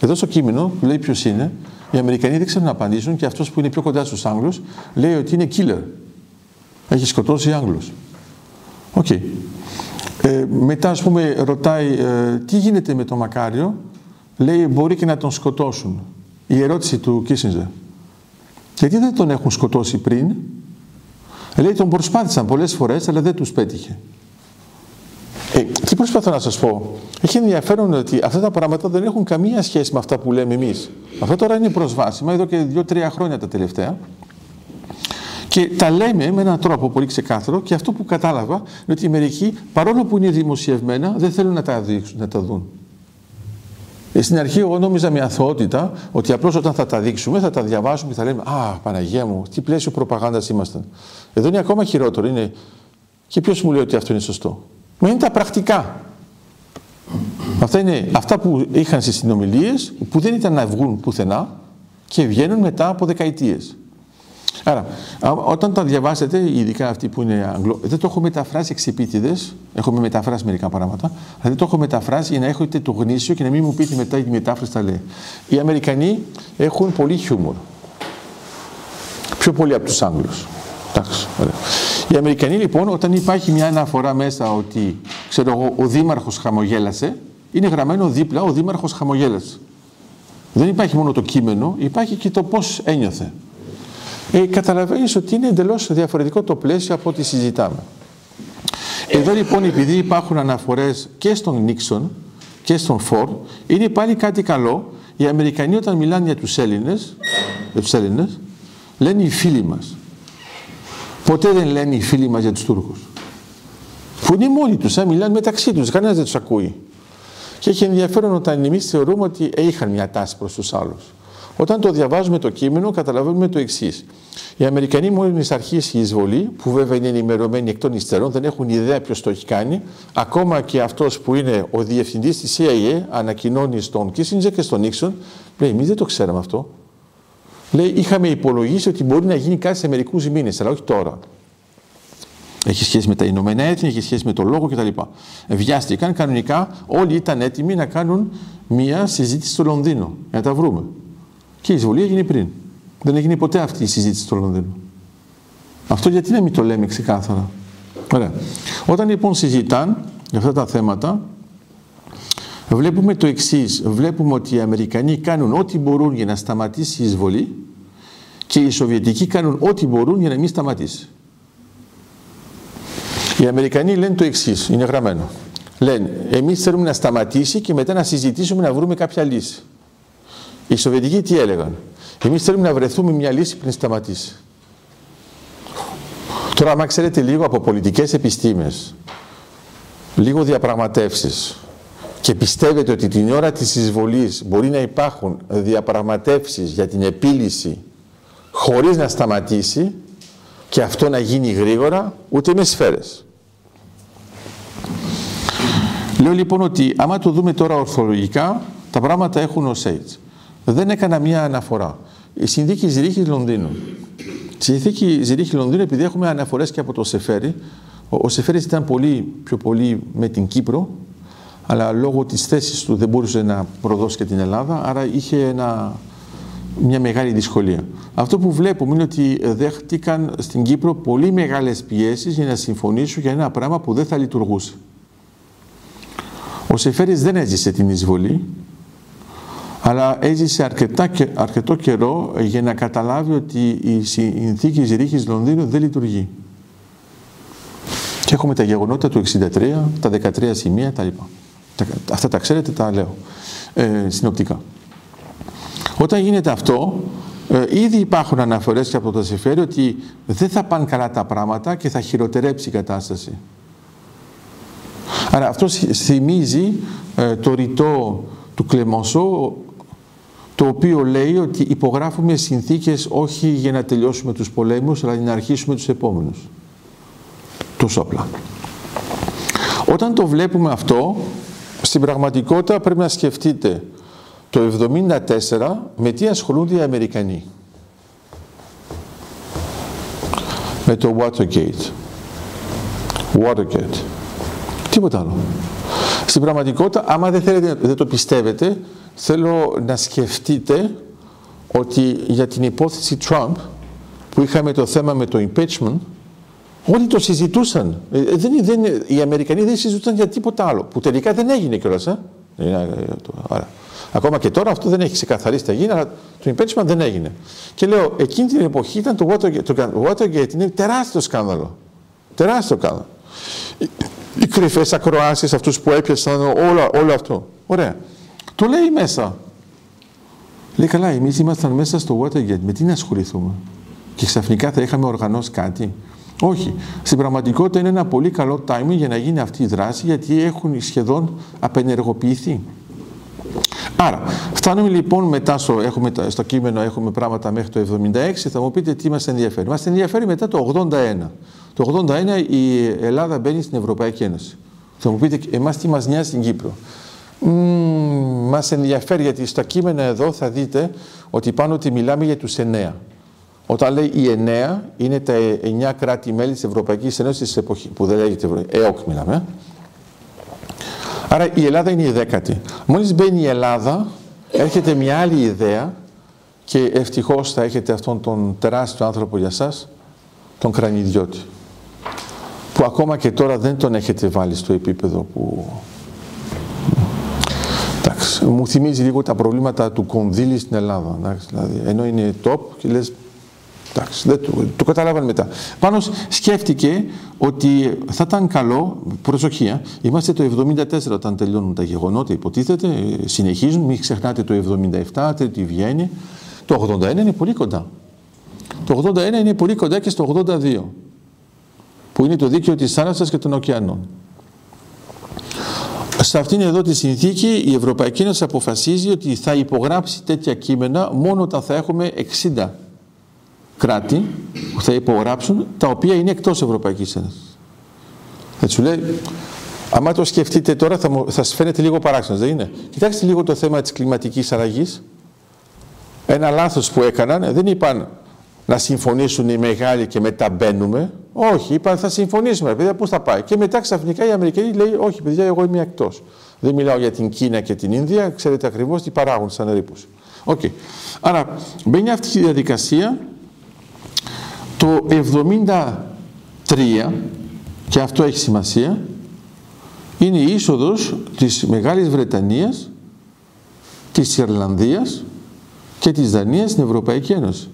Εδώ στο κείμενο που λέει ποιος είναι, οι Αμερικανοί δεν ξέρουν να απαντήσουν και αυτός που είναι πιο κοντά στους Άγγλους λέει ότι είναι killer. Έχει σκοτώσει Άγγλους. OK. Okay. Ε, μετά, ας πούμε, ρωτάει ε, τι γίνεται με τον Μακάριο; Λέει μπορεί και να τον σκοτώσουν. Η ερώτηση του Κίσινζερ. Γιατί δεν τον έχουν σκοτώσει πριν; Λέει τον προσπάθησαν πολλές φορές αλλά δεν τους πέτυχε. Ε, τι προσπαθώ να σας πω; Έχει ενδιαφέρον ότι αυτά τα πράγματα δεν έχουν καμία σχέση με αυτά που λέμε εμείς. Αυτό τώρα είναι προσβάσιμα εδώ και δύο-τρία χρόνια τα τελευταία. Και τα λέμε με έναν τρόπο πολύ ξεκάθαρο και αυτό που κατάλαβα είναι ότι μερικοί παρόλο που είναι δημοσιευμένα δεν θέλουν να τα, δείξουν, να τα δουν. Ε, στην αρχή εγώ νόμιζα με αθωότητα ότι απλώς όταν θα τα δείξουμε θα τα διαβάσουμε και θα λέμε «Α, Παναγία μου, τι πλαίσιο προπαγάνδας ήμασταν». Εδώ είναι ακόμα χειρότερο. Είναι... Και ποιος μου λέει ότι αυτό είναι σωστό; Μα είναι τα πρακτικά. Αυτά είναι αυτά που είχαν στις συνομιλίες που δεν ήταν να βγουν πουθενά και βγαίνουν μετά από δεκαετίες. Άρα, όταν τα διαβάσετε, ειδικά αυτοί που είναι Αγγλό, δεν το έχω μεταφράσει εξυπίτηδες, έχουμε μεταφράσει μερικά πράγματα, αλλά δεν το έχω μεταφράσει για να έχετε το γνήσιο και να μην μου πείτε μετά η μετάφραση τα λέει. Οι Αμερικανοί έχουν πολύ χιούμορ. Πιο πολύ από τους Άγγλους. Εντάξει, ωραία. Οι Αμερικανοί λοιπόν, όταν υπάρχει μια αναφορά μέσα ότι, ξέρω εγώ, ο Δήμαρχος χαμογέλασε, είναι γραμμένο δίπλα ο Δήμαρχος χαμογέλασε. Δεν υπάρχει μόνο το κείμενο, υπάρχει και το πώς ένιωθε ε, καταλαβαίνεις ότι είναι εντελώς διαφορετικό το πλαίσιο από ό,τι συζητάμε. Εδώ λοιπόν επειδή υπάρχουν αναφορές και στον Νίξον και στον Φόρ, είναι πάλι κάτι καλό. Οι Αμερικανοί όταν μιλάνε για τους Έλληνες, για τους Έλληνες λένε οι φίλοι μας. Ποτέ δεν λένε οι φίλοι μας για τους Τούρκους. Που είναι μόνοι τους, μιλάνε μεταξύ τους, κανένας δεν τους ακούει. Και έχει ενδιαφέρον όταν εμείς θεωρούμε ότι είχαν μια τάση προς τους άλλους. Όταν το διαβάζουμε το κείμενο, καταλαβαίνουμε το εξής. Οι Αμερικανοί μόλις αρχίσει η εισβολή, που βέβαια είναι ενημερωμένοι εκ των υστερών, δεν έχουν ιδέα ποιος το έχει κάνει. Ακόμα και αυτός που είναι ο διευθυντής της CIA ανακοινώνει στον Κίσιντζερ και στον Νίξον, λέει: Εμείς δεν το ξέραμε αυτό. Λέει: Είχαμε υπολογίσει ότι μπορεί να γίνει κάτι σε μερικούς μήνες, αλλά όχι τώρα. Έχει σχέση με τα Ηνωμένα Έθνη, έχει σχέση με το λόγο κτλ. Βιάστηκαν κανονικά, όλοι ήταν έτοιμοι να κάνουν μία συζήτηση στο Λονδίνο, για να τα βρούμε. Και η εισβολή έγινε πριν. Δεν έγινε ποτέ αυτή η συζήτηση στο Λονδίνο. Αυτό γιατί να μην το λέμε ξεκάθαρα. Ωραία. Όταν λοιπόν συζητάν για αυτά τα θέματα, βλέπουμε το εξής. Βλέπουμε ότι οι Αμερικανοί κάνουν ό,τι μπορούν για να σταματήσει η εισβολή και οι Σοβιετικοί κάνουν ό,τι μπορούν για να μην σταματήσει. Οι Αμερικανοί λένε το εξής, είναι γραμμένο. Λένε, εμείς θέλουμε να σταματήσει και μετά να συζητήσουμε να βρούμε κάποια λύση. Οι Σοβιετικοί τι έλεγαν; Εμείς θέλουμε να βρεθούμε μια λύση πριν σταματήσει. Τώρα, άμα ξέρετε λίγο από πολιτικές επιστήμες, λίγο διαπραγματεύσεις και πιστεύετε ότι την ώρα της εισβολής μπορεί να υπάρχουν διαπραγματεύσεις για την επίλυση χωρίς να σταματήσει και αυτό να γίνει γρήγορα, ούτε με σφαίρες; Λέω λοιπόν ότι άμα το δούμε τώρα ορθολογικά, τα πράγματα έχουν ως έτσι δεν έκανα μία αναφορά. Η συνθήκη Ζηρίχη Λονδίνου. Στη συνθήκη Ζηρίχη Λονδίνου, επειδή έχουμε αναφορές και από το Σεφέρι, ο, ο Σεφέρις ήταν πολύ πιο πολύ με την Κύπρο, αλλά λόγω της θέσης του δεν μπορούσε να προδώσει και την Ελλάδα, άρα είχε ένα, μια μεγάλη δυσκολία. Αυτό που βλέπουμε είναι ότι δέχτηκαν στην Κύπρο πολύ μεγάλες πιέσεις για να συμφωνήσουν για ένα πράγμα που δεν θα λειτουργούσε. Ο Σεφέρης δεν έζησε την εισβολή, αλλά έζησε αρκετά, αρκετό καιρό για να καταλάβει ότι η συνθήκη Ζηρίχης Λονδίνου δεν λειτουργεί. Και έχουμε τα γεγονότα του 63, τα 13 σημεία, τα λοιπά. Αυτά τα ξέρετε, τα λέω ε, συνοπτικά. Όταν γίνεται αυτό, ε, ήδη υπάρχουν αναφορές και από το Σεφέρι ότι δεν θα πάνε καλά τα πράγματα και θα χειροτερέψει η κατάσταση. Άρα αυτό θυμίζει ε, το ρητό του Κλεμονσό το οποίο λέει ότι υπογράφουμε συνθήκες όχι για να τελειώσουμε τους πολέμους, αλλά για να αρχίσουμε τους επόμενους. Τόσο απλά. Όταν το βλέπουμε αυτό, στην πραγματικότητα πρέπει να σκεφτείτε το 1974 με τι ασχολούνται οι Αμερικανοί; Με το Watergate. Watergate. Τίποτα άλλο. Στην πραγματικότητα, άμα δεν, θέλετε, δεν το πιστεύετε, θέλω να σκεφτείτε ότι για την υπόθεση Trump που είχαμε το θέμα με το impeachment, όλοι το συζητούσαν. Ε, δεν, δεν, οι Αμερικανοί δεν συζητούσαν για τίποτα άλλο, που τελικά δεν έγινε κιόλας. Ε; Άρα, ακόμα και τώρα αυτό δεν έχει ξεκαθαρίσει τα γίνει, αλλά το impeachment δεν έγινε. Και λέω, εκείνη την εποχή ήταν το Watergate, το Watergate είναι τεράστιο σκάνδαλο. Τεράστιο σκάνδαλο. Οι, οι κρυφές ακροάσεις, αυτούς που έπιασαν, όλο, όλο αυτό. Ωραία. Το λέει μέσα. Λέει καλά, εμείς ήμασταν μέσα στο Watergate, με τι να ασχοληθούμε; Και ξαφνικά θα είχαμε οργανώσει κάτι; Όχι. Στην πραγματικότητα είναι ένα πολύ καλό timing για να γίνει αυτή η δράση, γιατί έχουν σχεδόν απενεργοποιηθεί. Άρα, φτάνουμε λοιπόν μετά στο, έχουμε, στο κείμενο, έχουμε πράγματα μέχρι το 76, θα μου πείτε τι μας ενδιαφέρει. Μας ενδιαφέρει μετά το 81. Το 81 η Ελλάδα μπαίνει στην Ευρωπαϊκή Ένωση. Θα μου πείτε, εμάς τι μας νοιάζει στην Κύπρο. Mm, μας ενδιαφέρει γιατί στα κείμενα εδώ θα δείτε ότι πάνω ότι μιλάμε για τους εννέα. Όταν λέει η εννέα είναι τα εννιά κράτη-μέλη της Ευρωπαϊκής Ένωσης της εποχή, που δεν λέγεται Ευρωπαϊκή, ΕΟΚ μιλάμε. Άρα η Ελλάδα είναι η δέκατη. Μόλις μπαίνει η Ελλάδα, έρχεται μια άλλη ιδέα και ευτυχώς θα έχετε αυτόν τον τεράστιο άνθρωπο για σας, τον Κρανιδιώτη. Που ακόμα και τώρα δεν τον έχετε βάλει στο επίπεδο που... Εντάξει, μου θυμίζει λίγο τα προβλήματα του κονδύλι στην Ελλάδα. Εντάξει, δηλαδή, ενώ είναι top και λες Εντάξει, δεν το, το καταλάβανε μετά. Πάνω σκέφτηκε ότι θα ήταν καλό, προσοχή, είμαστε το 74 όταν τελειώνουν τα γεγονότα, υποτίθεται, συνεχίζουν, μην ξεχνάτε το 77, τρίτη βγαίνει. Το 81 είναι πολύ κοντά. Το 81 είναι πολύ κοντά και στο 82, που είναι το δίκαιο της θάλασσας και των ωκεανών. Σε αυτήν εδώ τη συνθήκη η Ευρωπαϊκή Ένωση αποφασίζει ότι θα υπογράψει τέτοια κείμενα μόνο όταν θα έχουμε 60 κράτη που θα υπογράψουν τα οποία είναι εκτός Ευρωπαϊκής Ένωσης. Θα σου λέει, άμα το σκεφτείτε τώρα θα, θα σας φαίνεται λίγο παράξενος, δεν είναι; Κοιτάξτε λίγο το θέμα της κλιματικής αλλαγής. Ένα λάθος που έκαναν, δεν είπαν να συμφωνήσουν οι μεγάλοι και μετά μπαίνουμε. Όχι, είπαν θα συμφωνήσουμε, παιδιά, πώς θα πάει; Και μετά ξαφνικά οι Αμερικανοί λέει, όχι παιδιά, εγώ είμαι εκτός. Δεν μιλάω για την Κίνα και την Ίνδια, ξέρετε ακριβώς τι παράγουν σαν ρήπους. Okay. Άρα μπαίνει αυτή η διαδικασία το 73, και αυτό έχει σημασία, είναι η είσοδος της Μεγάλης Βρετανίας, της Ιρλανδίας και της Δανίας στην Ευρωπαϊκή Ένωση.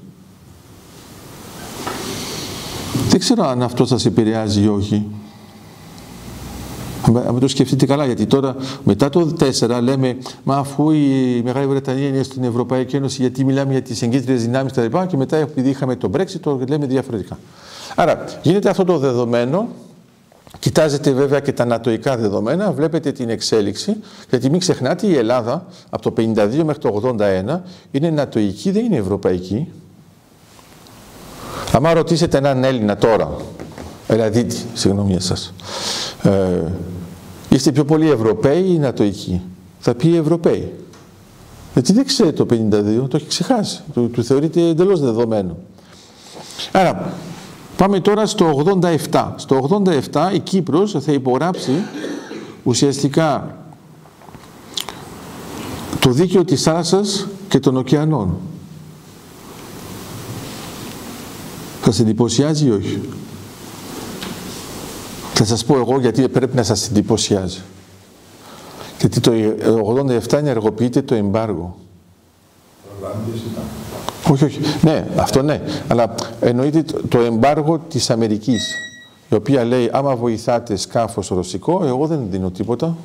Δεν ξέρω αν αυτό σας επηρεάζει ή όχι. Αν το σκεφτείτε καλά, γιατί τώρα μετά το 4 λέμε, μα αφού η Μεγάλη Βρετανία είναι στην Ευρωπαϊκή Ένωση, γιατί μιλάμε για τις εγκύτριες δυνάμεις κτλ. Και μετά, επειδή είχαμε το Brexit, το λέμε διαφορετικά. Άρα, γίνεται αυτό το δεδομένο, Κοιτάζετε βέβαια και τα νατοικά δεδομένα, βλέπετε την εξέλιξη, γιατί μην ξεχνάτε η Ελλάδα από το 52 μέχρι το 81 είναι νατοική, δεν είναι ευρωπαϊκή. Αν ρωτήσετε έναν Έλληνα τώρα, δηλαδή, συγγνώμη σας, ε, είστε πιο πολλοί Ευρωπαίοι ή Νατοικοί. Θα πει Ευρωπαίοι. Γιατί δεν ξέρει το 52, το έχει ξεχάσει. Του, του θεωρείται εντελώς δεδομένο. Άρα, πάμε τώρα στο 87. Στο 87 η Κύπρος θα υπογράψει ουσιαστικά το δίκαιο της θάλασσας και των ωκεανών. Θα σε εντυπωσιάζει ή όχι; Θα σας πω εγώ γιατί πρέπει να σας εντυπωσιάζει. Γιατί το 87 ενεργοποιείται το εμπάργο. Όχι, όχι. Ναι, αυτό ναι. Αλλά εννοείται το εμπάργο της Αμερικής. Η οποία λέει, άμα βοηθάτε σκάφος ρωσικό, εγώ δεν δίνω τίποτα.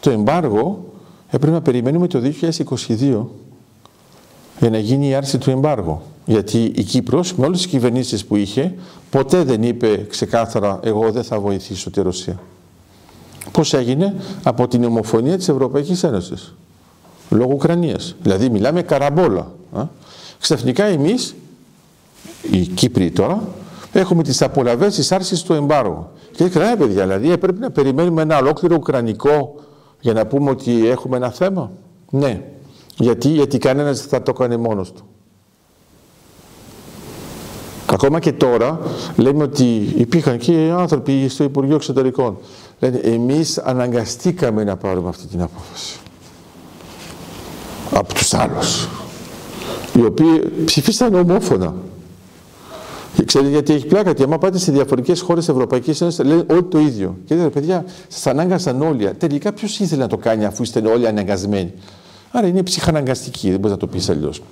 Το εμπάργο έπρεπε να περιμένουμε το 2022 για να γίνει η άρση του εμπάργου. Γιατί η Κύπρος με όλες τις κυβερνήσεις που είχε ποτέ δεν είπε ξεκάθαρα εγώ δεν θα βοηθήσω τη Ρωσία. Πώς έγινε; Από την ομοφωνία της Ευρωπαϊκής Ένωσης λόγω Ουκρανίας. Δηλαδή μιλάμε καραμπόλα. Α. Ξαφνικά εμείς, οι Κύπροι τώρα, έχουμε τις απολαβές της άρσης του εμπάργου. Και καλά παιδιά, δηλαδή έπρεπε να περιμένουμε ένα ολόκληρο Ουκρανικό για να πούμε ότι έχουμε ένα θέμα. Ναι. Γιατί, γιατί κανένας δεν θα το κάνει μόνος του. Ακόμα και τώρα λέμε ότι υπήρχαν και άνθρωποι στο Υπουργείο Εξωτερικών. λένε εμείς αναγκαστήκαμε να πάρουμε αυτή την απόφαση. Από τους άλλους. Οι οποίοι ψηφίσαν ομόφωνα. Και ξέρετε γιατί έχει πλάκα, γιατί άμα πάτε σε διαφορετικές χώρες Ευρωπαϊκής Ένωσης, λένε όλοι το ίδιο. Και λέτε, παιδιά, σας ανάγκασαν όλοι. Τελικά ποιος ήθελε να το κάνει αφού είστε όλοι αναγκασμένοι; Άρα είναι ψυχαναγκαστική, δεν μπορείς να το πεις αλλιώς.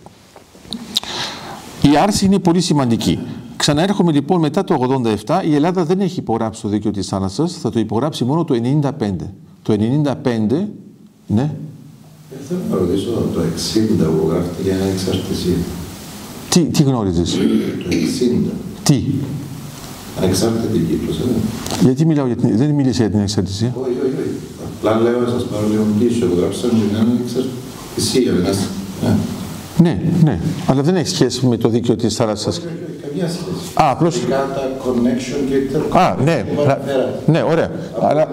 Η άρση είναι πολύ σημαντική. Ξαναέρχομαι λοιπόν μετά το 87, η Ελλάδα δεν έχει υπογράψει το δίκαιο της θάλασσας, θα το υπογράψει μόνο το 95. Το 95, ναι. Ε, θέλω να ρωτήσω το 60 που γράφεται για εξαρτησία. Τι, τι γνώριζες; Το 60. Τι; Ανεξάρτητη Κύπρος, ε. Γιατί μιλάω για την... Δεν μίλησε για την εξαρτησία; Όχι, όχι, όχι. Απλά λέω να σας πάρω λίγο πίσω. Εγώ γράψα για μια εξαρτησία. Ναι. ναι, ναι. Αλλά δεν έχει σχέση με το δίκαιο της θάλασσας. Όχι, όχι, καμία σχέση. Α, απλώς... τα connection και Α, ναι, ναι, ωραία. Αλλά,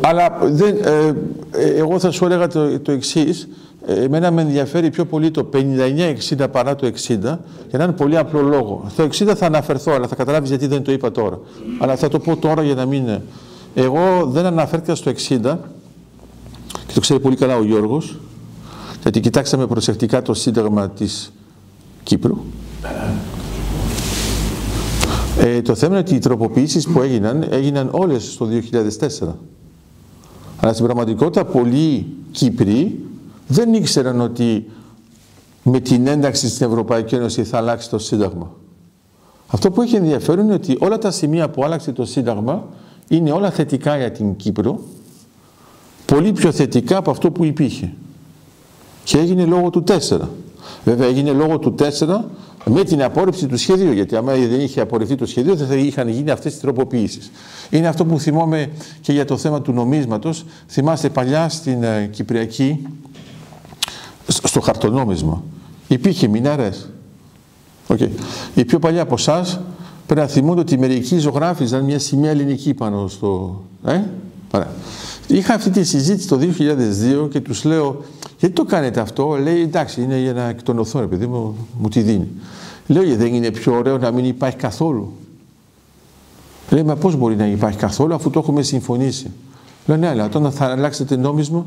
αλλά δεν, ε, ε, εγώ θα σου έλεγα το, το εξής. Ε, εμένα με ενδιαφέρει πιο πολύ το 59-60 παρά το 60 για να είναι πολύ απλό λόγο. Το 60 θα αναφερθώ, αλλά θα καταλάβεις γιατί δεν το είπα τώρα. Αλλά θα το πω τώρα για να μην... Εγώ δεν αναφέρθηκα στο 60 και το ξέρει πολύ καλά ο Γιώργος γιατί κοιτάξαμε προσεκτικά το σύνταγμα της Κύπρου ε, το θέμα είναι ότι οι τροποποιήσεις που έγιναν, έγιναν όλες το 2004. Αλλά στην πραγματικότητα πολλοί Κύπροι δεν ήξεραν ότι με την ένταξη στην Ευρωπαϊκή Ένωση θα αλλάξει το Σύνταγμα. Αυτό που έχει ενδιαφέρον είναι ότι όλα τα σημεία που άλλαξε το Σύνταγμα είναι όλα θετικά για την Κύπρο, πολύ πιο θετικά από αυτό που υπήρχε. Και έγινε λόγω του 4. Βέβαια έγινε λόγω του 4 με την απόρριψη του σχεδίου, γιατί άμα δεν είχε απορριφθεί το σχεδίο δεν θα είχαν γίνει αυτές τις τροποποιήσεις. Είναι αυτό που θυμόμαι και για το θέμα του νομίσματος. Θυμάστε παλιά στην ε, Κυπριακή, στο χαρτονόμισμα, υπήρχε μινάρες. Okay. Οι πιο παλιά από εσάς πρέπει να θυμούνται ότι μερικοί ζωγράφιζαν μια σημαία ελληνική πάνω στο... Ε; Είχα αυτή τη συζήτηση το 2002 και τους λέω γιατί το κάνετε αυτό, λέει εντάξει είναι για να εκτονωθώ επειδή μου, μου τη δίνει. Λέω γιατί δεν είναι πιο ωραίο να μην υπάρχει καθόλου. Λέει μα πώς μπορεί να υπάρχει καθόλου αφού το έχουμε συμφωνήσει. Λέω ναι αλλά όταν θα αλλάξετε νόμισμα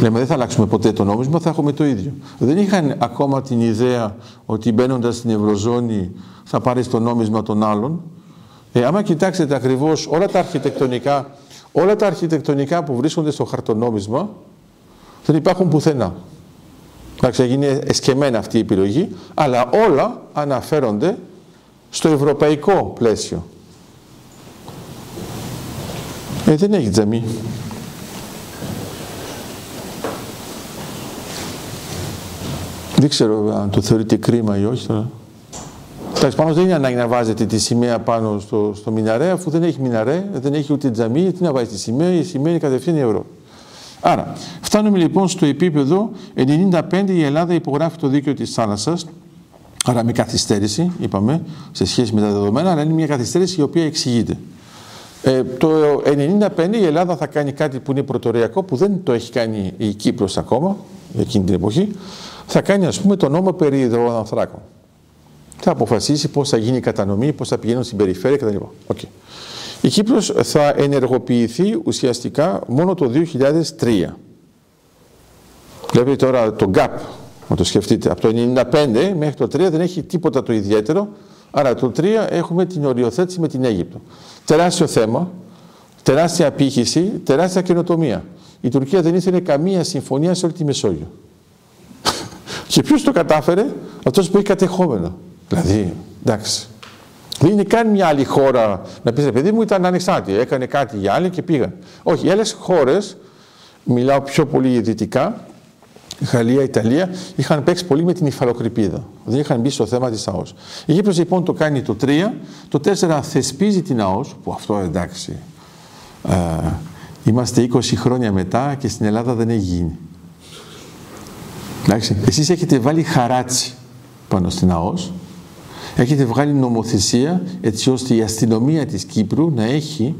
Λέμε δεν θα αλλάξουμε ποτέ το νόμισμα, θα έχουμε το ίδιο. Δεν είχαν ακόμα την ιδέα ότι μπαίνοντας στην Ευρωζώνη θα πάρεις το νόμισμα των άλλων. Ε, άμα κοιτάξετε ακριβώς όλα τα αρχιτεκτονικά, όλα τα αρχιτεκτονικά που βρίσκονται στο χαρτονόμισμα, δεν υπάρχουν πουθενά. Εντάξει, έγινε εσκεμμένα αυτή η επιλογή, αλλά όλα αναφέρονται στο ευρωπαϊκό πλαίσιο. Ε, δεν έχει τζαμί. Δεν ξέρω αν το θεωρείτε κρίμα ή όχι τώρα. Εντάξει, πάνω δεν είναι ανάγκη να βάζετε τη σημαία πάνω στο, στο μιναρέ, αφού δεν έχει μιναρέ, δεν έχει ούτε τζαμί, τι να βάζει τη σημαία, η σημαία είναι κατευθείαν ευρώ. Άρα, φτάνουμε λοιπόν στο επίπεδο 95 η Ελλάδα υπογράφει το δίκαιο της θάλασσας, άρα με καθυστέρηση, είπαμε, σε σχέση με τα δεδομένα, αλλά είναι μια καθυστέρηση η οποία εξηγείται. Ε, το 95 η Ελλάδα θα κάνει κάτι που είναι πρωτοριακό, που δεν το έχει κάνει η Κύπρος ακόμα, εκείνη την εποχή, θα κάνει ας πούμε το νόμο περί υδροανθράκων. Θα αποφασίσει πώς θα γίνει η κατανομή, πώς θα πηγαίνουν στην περιφέρεια κτλ. Okay. Η Κύπρος θα ενεργοποιηθεί ουσιαστικά μόνο το 2003. Βλέπετε τώρα το gap, να το σκεφτείτε, από το 1995 μέχρι το 3 δεν έχει τίποτα το ιδιαίτερο, άρα το 3 έχουμε την οριοθέτηση με την Αίγυπτο. Τεράστιο θέμα, τεράστια απήχηση, τεράστια καινοτομία. Η Τουρκία δεν ήθελε καμία συμφωνία σε όλη τη Μεσόγειο. Και ποιος το κατάφερε, αυτός που έχει κατεχόμενο. Δηλαδή, εντάξει. Δεν είναι καν μια άλλη χώρα να πεις, παιδί μου ήταν ανεξάρτητη, έκανε κάτι για άλλη και πήγαν. Όχι, οι άλλες χώρες, μιλάω πιο πολύ δυτικά, Γαλλία, Ιταλία, είχαν παίξει πολύ με την υφαλοκρηπίδα. Δεν είχαν μπει στο θέμα της ΑΟΣ. Η Κύπρος λοιπόν το κάνει το 3, το 4 θεσπίζει την ΑΟΣ, που αυτό εντάξει. Ε, είμαστε 20 χρόνια μετά και στην Ελλάδα δεν έχει γίνει. Εντάξει, εσείς έχετε βάλει χαράτσι πάνω στην ΑΟΣ, έχετε βγάλει νομοθεσία έτσι ώστε η αστυνομία της Κύπρου να έχει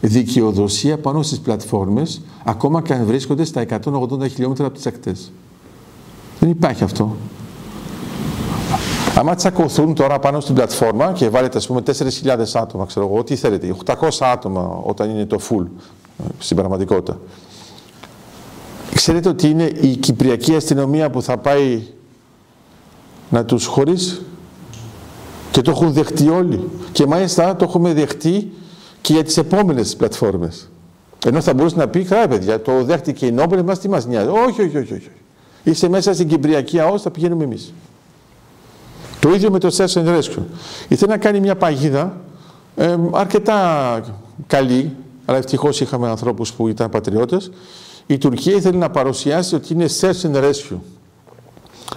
δικαιοδοσία πάνω στις πλατφόρμες ακόμα και αν βρίσκονται στα 180 χιλιόμετρα από τις ακτές. Δεν υπάρχει αυτό. Άμα τσακωθούν τώρα πάνω στην πλατφόρμα και βάλετε ας πούμε 4.000 άτομα, ξέρω εγώ, τι θέλετε, 800 άτομα όταν είναι το full στην πραγματικότητα. Ξέρετε ότι είναι η Κυπριακή αστυνομία που θα πάει να τους χωρίσει; Και το έχουν δεχτεί όλοι. Και μάλιστα το έχουμε δεχτεί και για τις επόμενες πλατφόρμες. Ενώ θα μπορούσε να πει, καλά παιδιά, το δέχτηκε η Νόμπελ, μας τι μας νοιάζει. Όχι, όχι, όχι, όχι. Είσαι μέσα στην Κυπριακή ΑΟΣ, θα πηγαίνουμε εμείς. Το ίδιο με το Search and Rescue. Ήθελε να κάνει μια παγίδα ε, αρκετά καλή, αλλά ευτυχώς είχαμε ανθρώπους που ήταν πατριώτες. Η Τουρκία ήθελε να παρουσιάσει ότι είναι Search and Rescue.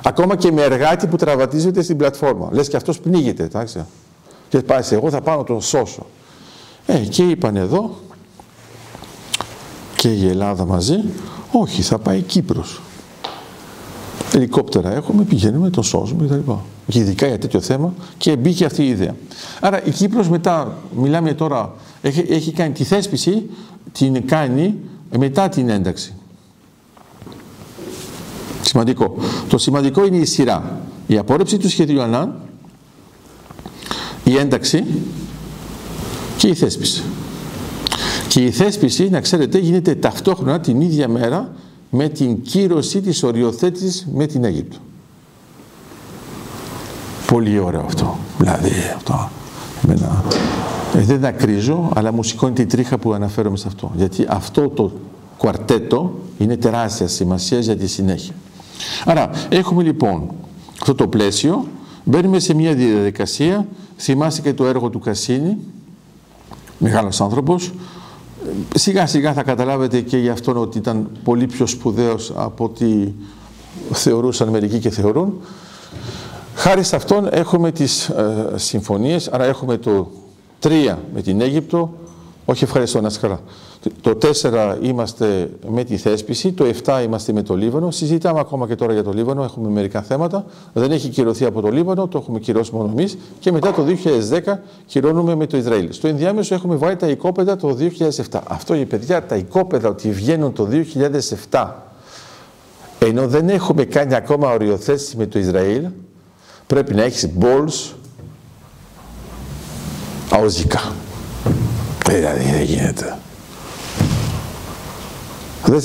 Ακόμα και με εργάτη που τραβατίζεται στην πλατφόρμα. Λες και αυτός πνίγεται, εντάξει. Και πάει εγώ θα πάω να τον σώσω. Ε, και είπαν εδώ και η Ελλάδα μαζί, όχι, θα πάει Κύπρος. Ελικόπτερα έχουμε, πηγαίνουμε, τον σώζουμε κτλ. Και ειδικά για τέτοιο θέμα και μπήκε αυτή η ιδέα. Άρα η Κύπρος μετά, μιλάμε τώρα, έχει, έχει κάνει τη θέσπιση, την κάνει μετά την ένταξη. Σημαντικό. Το σημαντικό είναι η σειρά. Η απόρρεψη του σχεδίου ΑΝΑΝ, η ένταξη και η θέσπιση. Και η θέσπιση, να ξέρετε, γίνεται ταυτόχρονα την ίδια μέρα με την κύρωση της οριοθέτησης με την Αίγυπτο. Πολύ ωραίο αυτό. Δηλαδή, αυτό, εμένα, ε, δεν δακρύζω, αλλά μου σηκώνει την τρίχα που αναφέρομαι σε αυτό. Γιατί αυτό το κουαρτέτο είναι τεράστια σημασία για τη συνέχεια. Άρα, έχουμε λοιπόν αυτό το πλαίσιο, μπαίνουμε σε μια διαδικασία, θυμάστε και το έργο του Κασίνη, μεγάλος άνθρωπος, σιγά σιγά θα καταλάβετε και για αυτόν ότι ήταν πολύ πιο σπουδαίος από ό,τι θεωρούσαν μερικοί και θεωρούν. Χάρη σε αυτόν έχουμε τις ε, συμφωνίες, άρα έχουμε το 3 με την Αίγυπτο, όχι ευχαριστώ να καλά. Το 4 είμαστε με τη θέσπιση, το 7 είμαστε με το Λίβανο. Συζητάμε ακόμα και τώρα για το Λίβανο, έχουμε μερικά θέματα. Δεν έχει κυρωθεί από το Λίβανο, το έχουμε κυρώσει μόνο εμείς. Και μετά το 2010 κυρώνουμε με το Ισραήλ. Στο ενδιάμεσο έχουμε βάλει τα οικόπεδα το 2007. Αυτό η παιδιά, τα οικόπεδα ότι βγαίνουν το 2007, ενώ δεν έχουμε κάνει ακόμα οριοθέτηση με το Ισραήλ, πρέπει να έχεις balls αοζικά. Δηλαδή δεν γίνεται.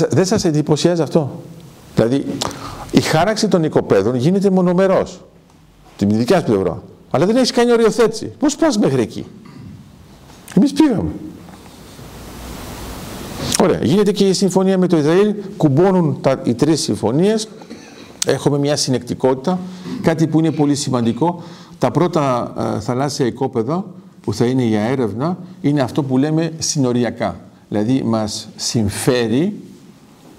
Δεν σας εντυπωσιάζει αυτό; Δηλαδή, η χάραξη των οικοπαίδων γίνεται μονομερός. Την δικιά σου πλευρά. Αλλά δεν έχεις κάνει οριοθέτηση. Πώς πας μέχρι εκεί; Εμείς πήγαμε. Ωραία. Γίνεται και η συμφωνία με το Ισραήλ. Κουμπώνουν τα, οι τρεις συμφωνίες. Έχουμε μια συνεκτικότητα. Κάτι που είναι πολύ σημαντικό. Τα πρώτα ε, θαλάσσια οικόπεδα που θα είναι για έρευνα είναι αυτό που λέμε συνοριακά. Δηλαδή μας συμφέρει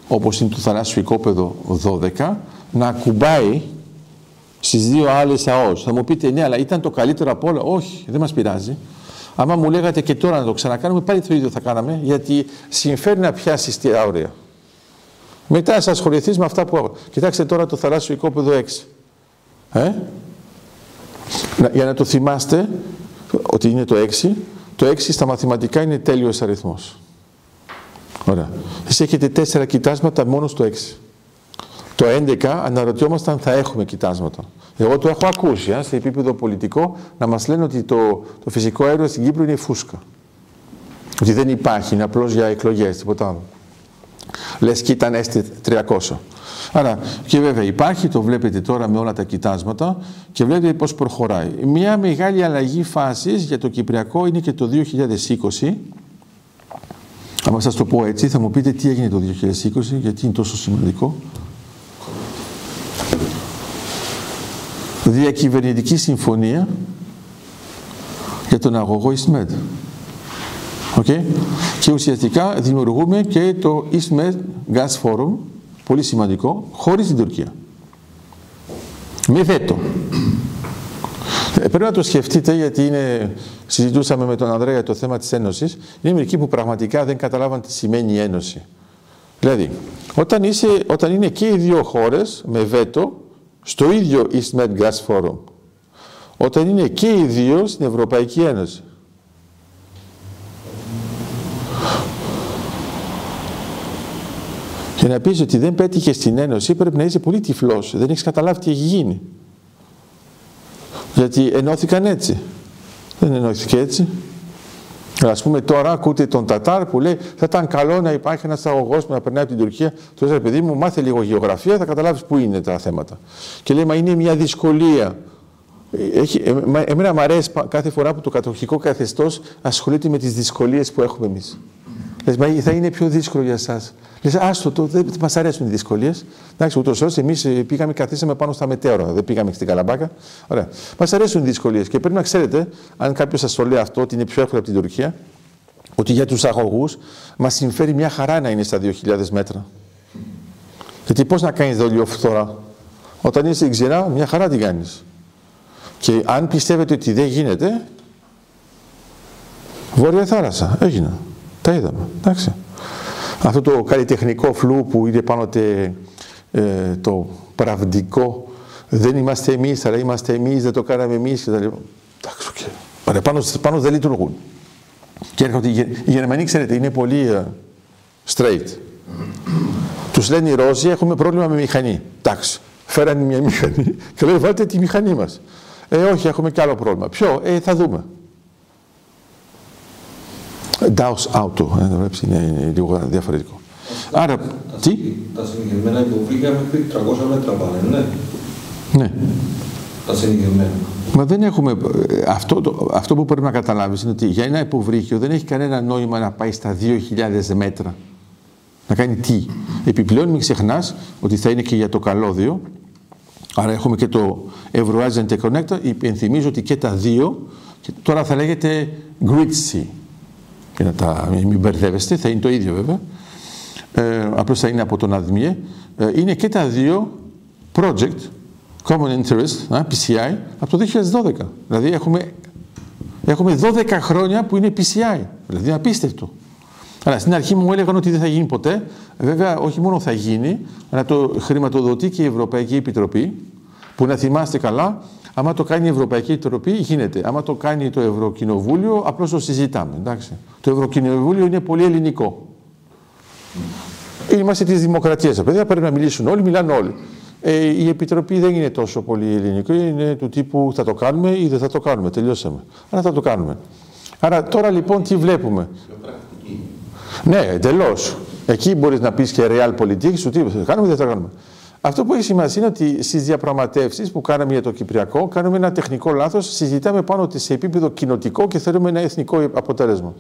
όπως είναι το θαλάσσιο οικόπεδο 12, να ακουμπάει στις δύο άλλες ΑΟΣ. Θα μου πείτε, ναι, αλλά ήταν το καλύτερο από όλα. Όχι, δεν μας πειράζει. Άμα μου λέγατε και τώρα να το ξανακάνουμε, πάλι το ίδιο θα κάναμε, γιατί συμφέρει να πιάσει τη άωρια. Μετά θα ασχοληθείς με αυτά που έχω. Κοιτάξτε τώρα το θαλάσσιο οικόπεδο 6. Ε; Για να το θυμάστε ότι είναι το 6, το 6 στα μαθηματικά είναι τέλειος αριθμός. Ωραία. Εσείς έχετε τέσσερα κοιτάσματα μόνο στο 6. Το 11 αναρωτιόμαστε αν θα έχουμε κοιτάσματα. Εγώ το έχω ακούσει σε επίπεδο πολιτικό να μας λένε ότι το, το φυσικό αέριο στην Κύπρο είναι φούσκα. Ότι δεν υπάρχει, είναι απλώς για εκλογές, τίποτα άλλο. Λες και ήταν έστει 300. Άρα και βέβαια υπάρχει, το βλέπετε τώρα με όλα τα κοιτάσματα και βλέπετε πώς προχωράει. Μια μεγάλη αλλαγή φάσης για το Κυπριακό είναι και το 2020 αν σας το πω έτσι, θα μου πείτε τι έγινε το 2020, γιατί είναι τόσο σημαντικό. Διακυβερνητική συμφωνία για τον αγωγό EastMed. Okay. Και ουσιαστικά δημιουργούμε και το EastMed Gas Forum, πολύ σημαντικό, χωρίς την Τουρκία. Με βέτο. Ε, πρέπει να το σκεφτείτε γιατί είναι, συζητούσαμε με τον Ανδρέα το θέμα της Ένωσης. Είναι μερικοί που πραγματικά δεν καταλάβαν τι σημαίνει η Ένωση. Δηλαδή, όταν, είσαι, όταν είναι και οι δύο χώρες με βέτο στο ίδιο EastMed Gas Forum, όταν είναι και οι δύο στην Ευρωπαϊκή Ένωση, Και να πεις ότι δεν πέτυχες στην Ένωση πρέπει να είσαι πολύ τυφλός, δεν έχεις καταλάβει τι έχει γίνει. Γιατί ενώθηκαν έτσι. Δεν ενώθηκε έτσι. Α πούμε τώρα ακούτε τον Τατάρ που λέει θα ήταν καλό να υπάρχει ένας αγωγός που να περνάει από την Τουρκία. Του λέει παιδί μου, μάθε λίγο γεωγραφία, θα καταλάβεις πού είναι τα θέματα. Και λέει, μα είναι μια δυσκολία. Έχει, εμένα μου αρέσει κάθε φορά που το κατοχικό καθεστώς ασχολείται με τις δυσκολίες που έχουμε εμείς. Λες, μα θα είναι πιο δύσκολο για εσάς. Λες, άστο το, δεν μας αρέσουν οι δυσκολίες. Εντάξει, ούτως ώστε εμείς ε, πήγαμε, καθίσαμε πάνω στα μετέωρα, δεν πήγαμε στην Καλαμπάκα. Ωραία. Μας αρέσουν οι δυσκολίες και πρέπει να ξέρετε, αν κάποιος σας το λέει αυτό, ότι είναι πιο εύκολο από την Τουρκία, ότι για τους αγωγούς μας συμφέρει μια χαρά να είναι στα 2.000 μέτρα. Γιατί πώς να κάνεις δολιοφθορά. Όταν είσαι στην ξηρά, μια χαρά την κάνεις. Και αν πιστεύετε ότι δεν γίνεται, Βόρεια θάλασσα, έγινε. Τα είδαμε. Εντάξει. Αυτό το καλλιτεχνικό φλού που είναι πάνω τε, ε, το πραγματικό δεν είμαστε εμείς, αλλά είμαστε εμείς, δεν το κάναμε εμείς και τα λοιπά. Εντάξει, okay. πάνω, πάνω δεν λειτουργούν. Και έρχονται οι Γερμανοί, ξέρετε, είναι πολύ uh, straight. Τους λένε οι Ρώσοι, έχουμε πρόβλημα με μηχανή. Εντάξει, φέρανε μια μηχανή και λέει βάλτε τη μηχανή μας. Ε, όχι, έχουμε κι άλλο πρόβλημα. Ποιο, ε, θα δούμε. DAOS Auto, ε, βλέπεις, είναι λίγο διαφορετικό. Άρα, τι; Τα συνηγερμένα υποβρύχια μέχρι 300 μέτρα πάνε, ναι. Ναι. Τα συνηγερμένα. Μα δεν έχουμε. Ε, αυτό, το, αυτό που πρέπει να καταλάβεις είναι ότι για ένα υποβρύχιο δεν έχει κανένα νόημα να πάει στα 2.000 μέτρα. Να κάνει τι. Επιπλέον μην ξεχνάς ότι θα είναι και για το καλώδιο. Άρα έχουμε και το Euroasian Interconnector. Υπενθυμίζω ότι και τα δύο, και τώρα θα λέγεται Grid για να τα μην μπερδεύεστε, θα είναι το ίδιο βέβαια, ε, απλώς θα είναι από τον ΑΔΜΙΕ, ε, είναι και τα δύο project, Common Interest, ε, PCI, από το 2012. Δηλαδή έχουμε, έχουμε 12 χρόνια που είναι PCI, δηλαδή απίστευτο. Αλλά στην αρχή μου έλεγαν ότι δεν θα γίνει ποτέ. Βέβαια, όχι μόνο θα γίνει, αλλά το χρηματοδοτεί και η Ευρωπαϊκή Επιτροπή, που να θυμάστε καλά, Άμα το κάνει η Ευρωπαϊκή Επιτροπή, γίνεται. Άμα το κάνει το Ευρωκοινοβούλιο, απλώς το συζητάμε. Εντάξει. Το Ευρωκοινοβούλιο είναι πολύ ελληνικό. Είμαστε της δημοκρατίας. Παιδιά πρέπει να μιλήσουν όλοι, μιλάνε όλοι. Ε, η Επιτροπή δεν είναι τόσο πολύ ελληνικό, είναι του τύπου θα το κάνουμε ή δεν θα το κάνουμε. Τελειώσαμε. Αλλά θα το κάνουμε. Άρα τώρα λοιπόν τι βλέπουμε; Ναι, εντελώς. Εκεί μπορείς να πεις και real πολιτική, σου τι θα κάνουμε ή δεν θα κάνουμε. Αυτό που έχει σημασία είναι ότι στις διαπραγματεύσεις που κάναμε για το Κυπριακό, κάνουμε ένα τεχνικό λάθος, συζητάμε πάνω ότι σε επίπεδο κοινοτικό και θέλουμε ένα εθνικό αποτέλεσμα.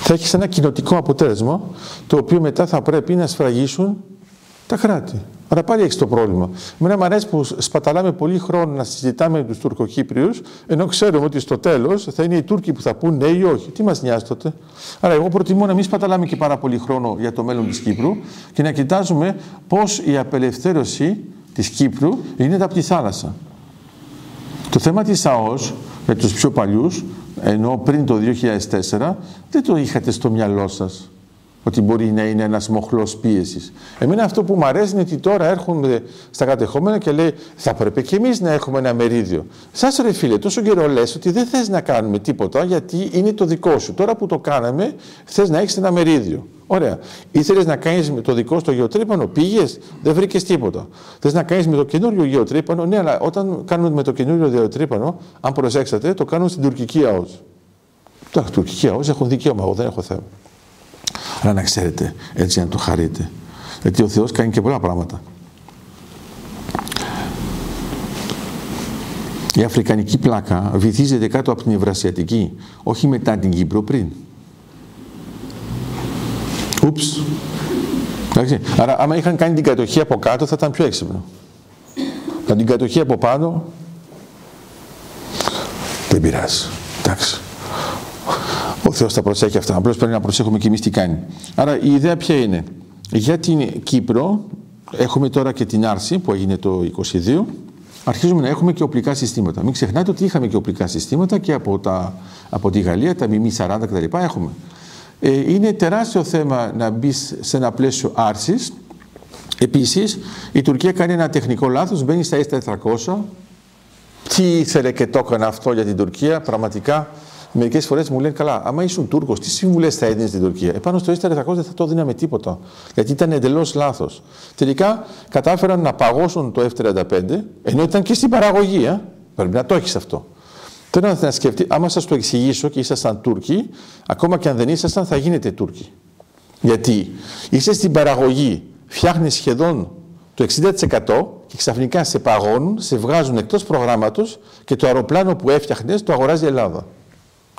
Θα έχεις ένα κοινοτικό αποτέλεσμα, το οποίο μετά θα πρέπει να σφραγίσουν τα κράτη. Άρα πάλι έχεις το πρόβλημα. Μένα μου αρέσει που σπαταλάμε πολύ χρόνο να συζητάμε με τους Τουρκοκύπριους, ενώ ξέρουμε ότι στο τέλος θα είναι οι Τούρκοι που θα πούν ναι ή όχι. Τι μας νοιάζει τότε; Άρα, εγώ προτιμώ να μην σπαταλάμε και πάρα πολύ χρόνο για το μέλλον της Κύπρου και να κοιτάζουμε πώς η απελευθέρωση της Κύπρου είναι από τη θάλασσα. Το θέμα της ΑΟΣ με τους πιο παλιούς, ενώ πριν το 2004, δεν το είχατε στο μυαλό σας ότι μπορεί να είναι ένας μοχλός πίεσης. Εμένα αυτό που μου αρέσει είναι ότι τώρα έρχονται στα κατεχόμενα και λέει θα πρέπει και εμείς να έχουμε ένα μερίδιο. Σας ρε φίλε, τόσο καιρό λες ότι δεν θες να κάνουμε τίποτα γιατί είναι το δικό σου. Τώρα που το κάναμε, θες να έχεις ένα μερίδιο. Ωραία. Ήθελες να κάνεις με το δικό στο γεωτρύπανο, πήγες, δεν βρήκες τίποτα. Θες να κάνεις με το καινούριο γεωτρύπανο, ναι, αλλά όταν κάνουμε με το καινούριο γεωτρύπανο, αν προσέξατε, το κάνουν στην τουρκική ΑΟΣ. Τα τουρκική ΑΟΣ έχουν δικαίωμα, εγώ δεν έχω θέμα. Αλλά να ξέρετε, έτσι να το χαρείτε. Γιατί ο Θεός κάνει και πολλά πράγματα. Η αφρικανική πλάκα βυθίζεται κάτω από την Ευρασιατική, όχι μετά την Κύπρο πριν. Ούψ. Εντάξει. Άρα, άμα είχαν κάνει την κατοχή από κάτω, θα ήταν πιο έξυπνο. Θα την κατοχή από πάνω, δεν πειράζει. Εντάξει. Ο Θεός τα προσέχει αυτά. Απλώς πρέπει να προσέχουμε και εμείς τι κάνει. Άρα η ιδέα ποια είναι; Για την Κύπρο έχουμε τώρα και την άρση που έγινε το 22. Αρχίζουμε να έχουμε και οπλικά συστήματα. Μην ξεχνάτε ότι είχαμε και οπλικά συστήματα και από, τα, από τη Γαλλία, τα ΜΜ 40 κτλ. έχουμε. Ε, είναι τεράστιο θέμα να μπεις σε ένα πλαίσιο άρσης. Επίσης, η Τουρκία κάνει ένα τεχνικό λάθος, μπαίνει στα S400. Τι ήθελε και το έκανε αυτό για την Τουρκία, πραγματικά μερικές φορές μου λένε καλά, άμα ήσουν Τούρκος, τι συμβουλές θα έδινες στην Τουρκία; Επάνω στο S400 δεν θα το δίναμε τίποτα. Γιατί ήταν εντελώς λάθος. Τελικά κατάφεραν να παγώσουν το F35, ενώ ήταν και στην παραγωγή. Ε. Πρέπει να το έχεις αυτό. Τώρα να σκεφτεί, άμα σας το εξηγήσω και ήσασταν Τούρκοι, ακόμα και αν δεν ήσασταν, θα γίνετε Τούρκοι. Γιατί είσαι στην παραγωγή, φτιάχνεις σχεδόν το 60% και ξαφνικά σε παγώνουν, σε βγάζουν εκτός προγράμματος και το αεροπλάνο που έφτιαχνες το αγοράζει η Ελλάδα.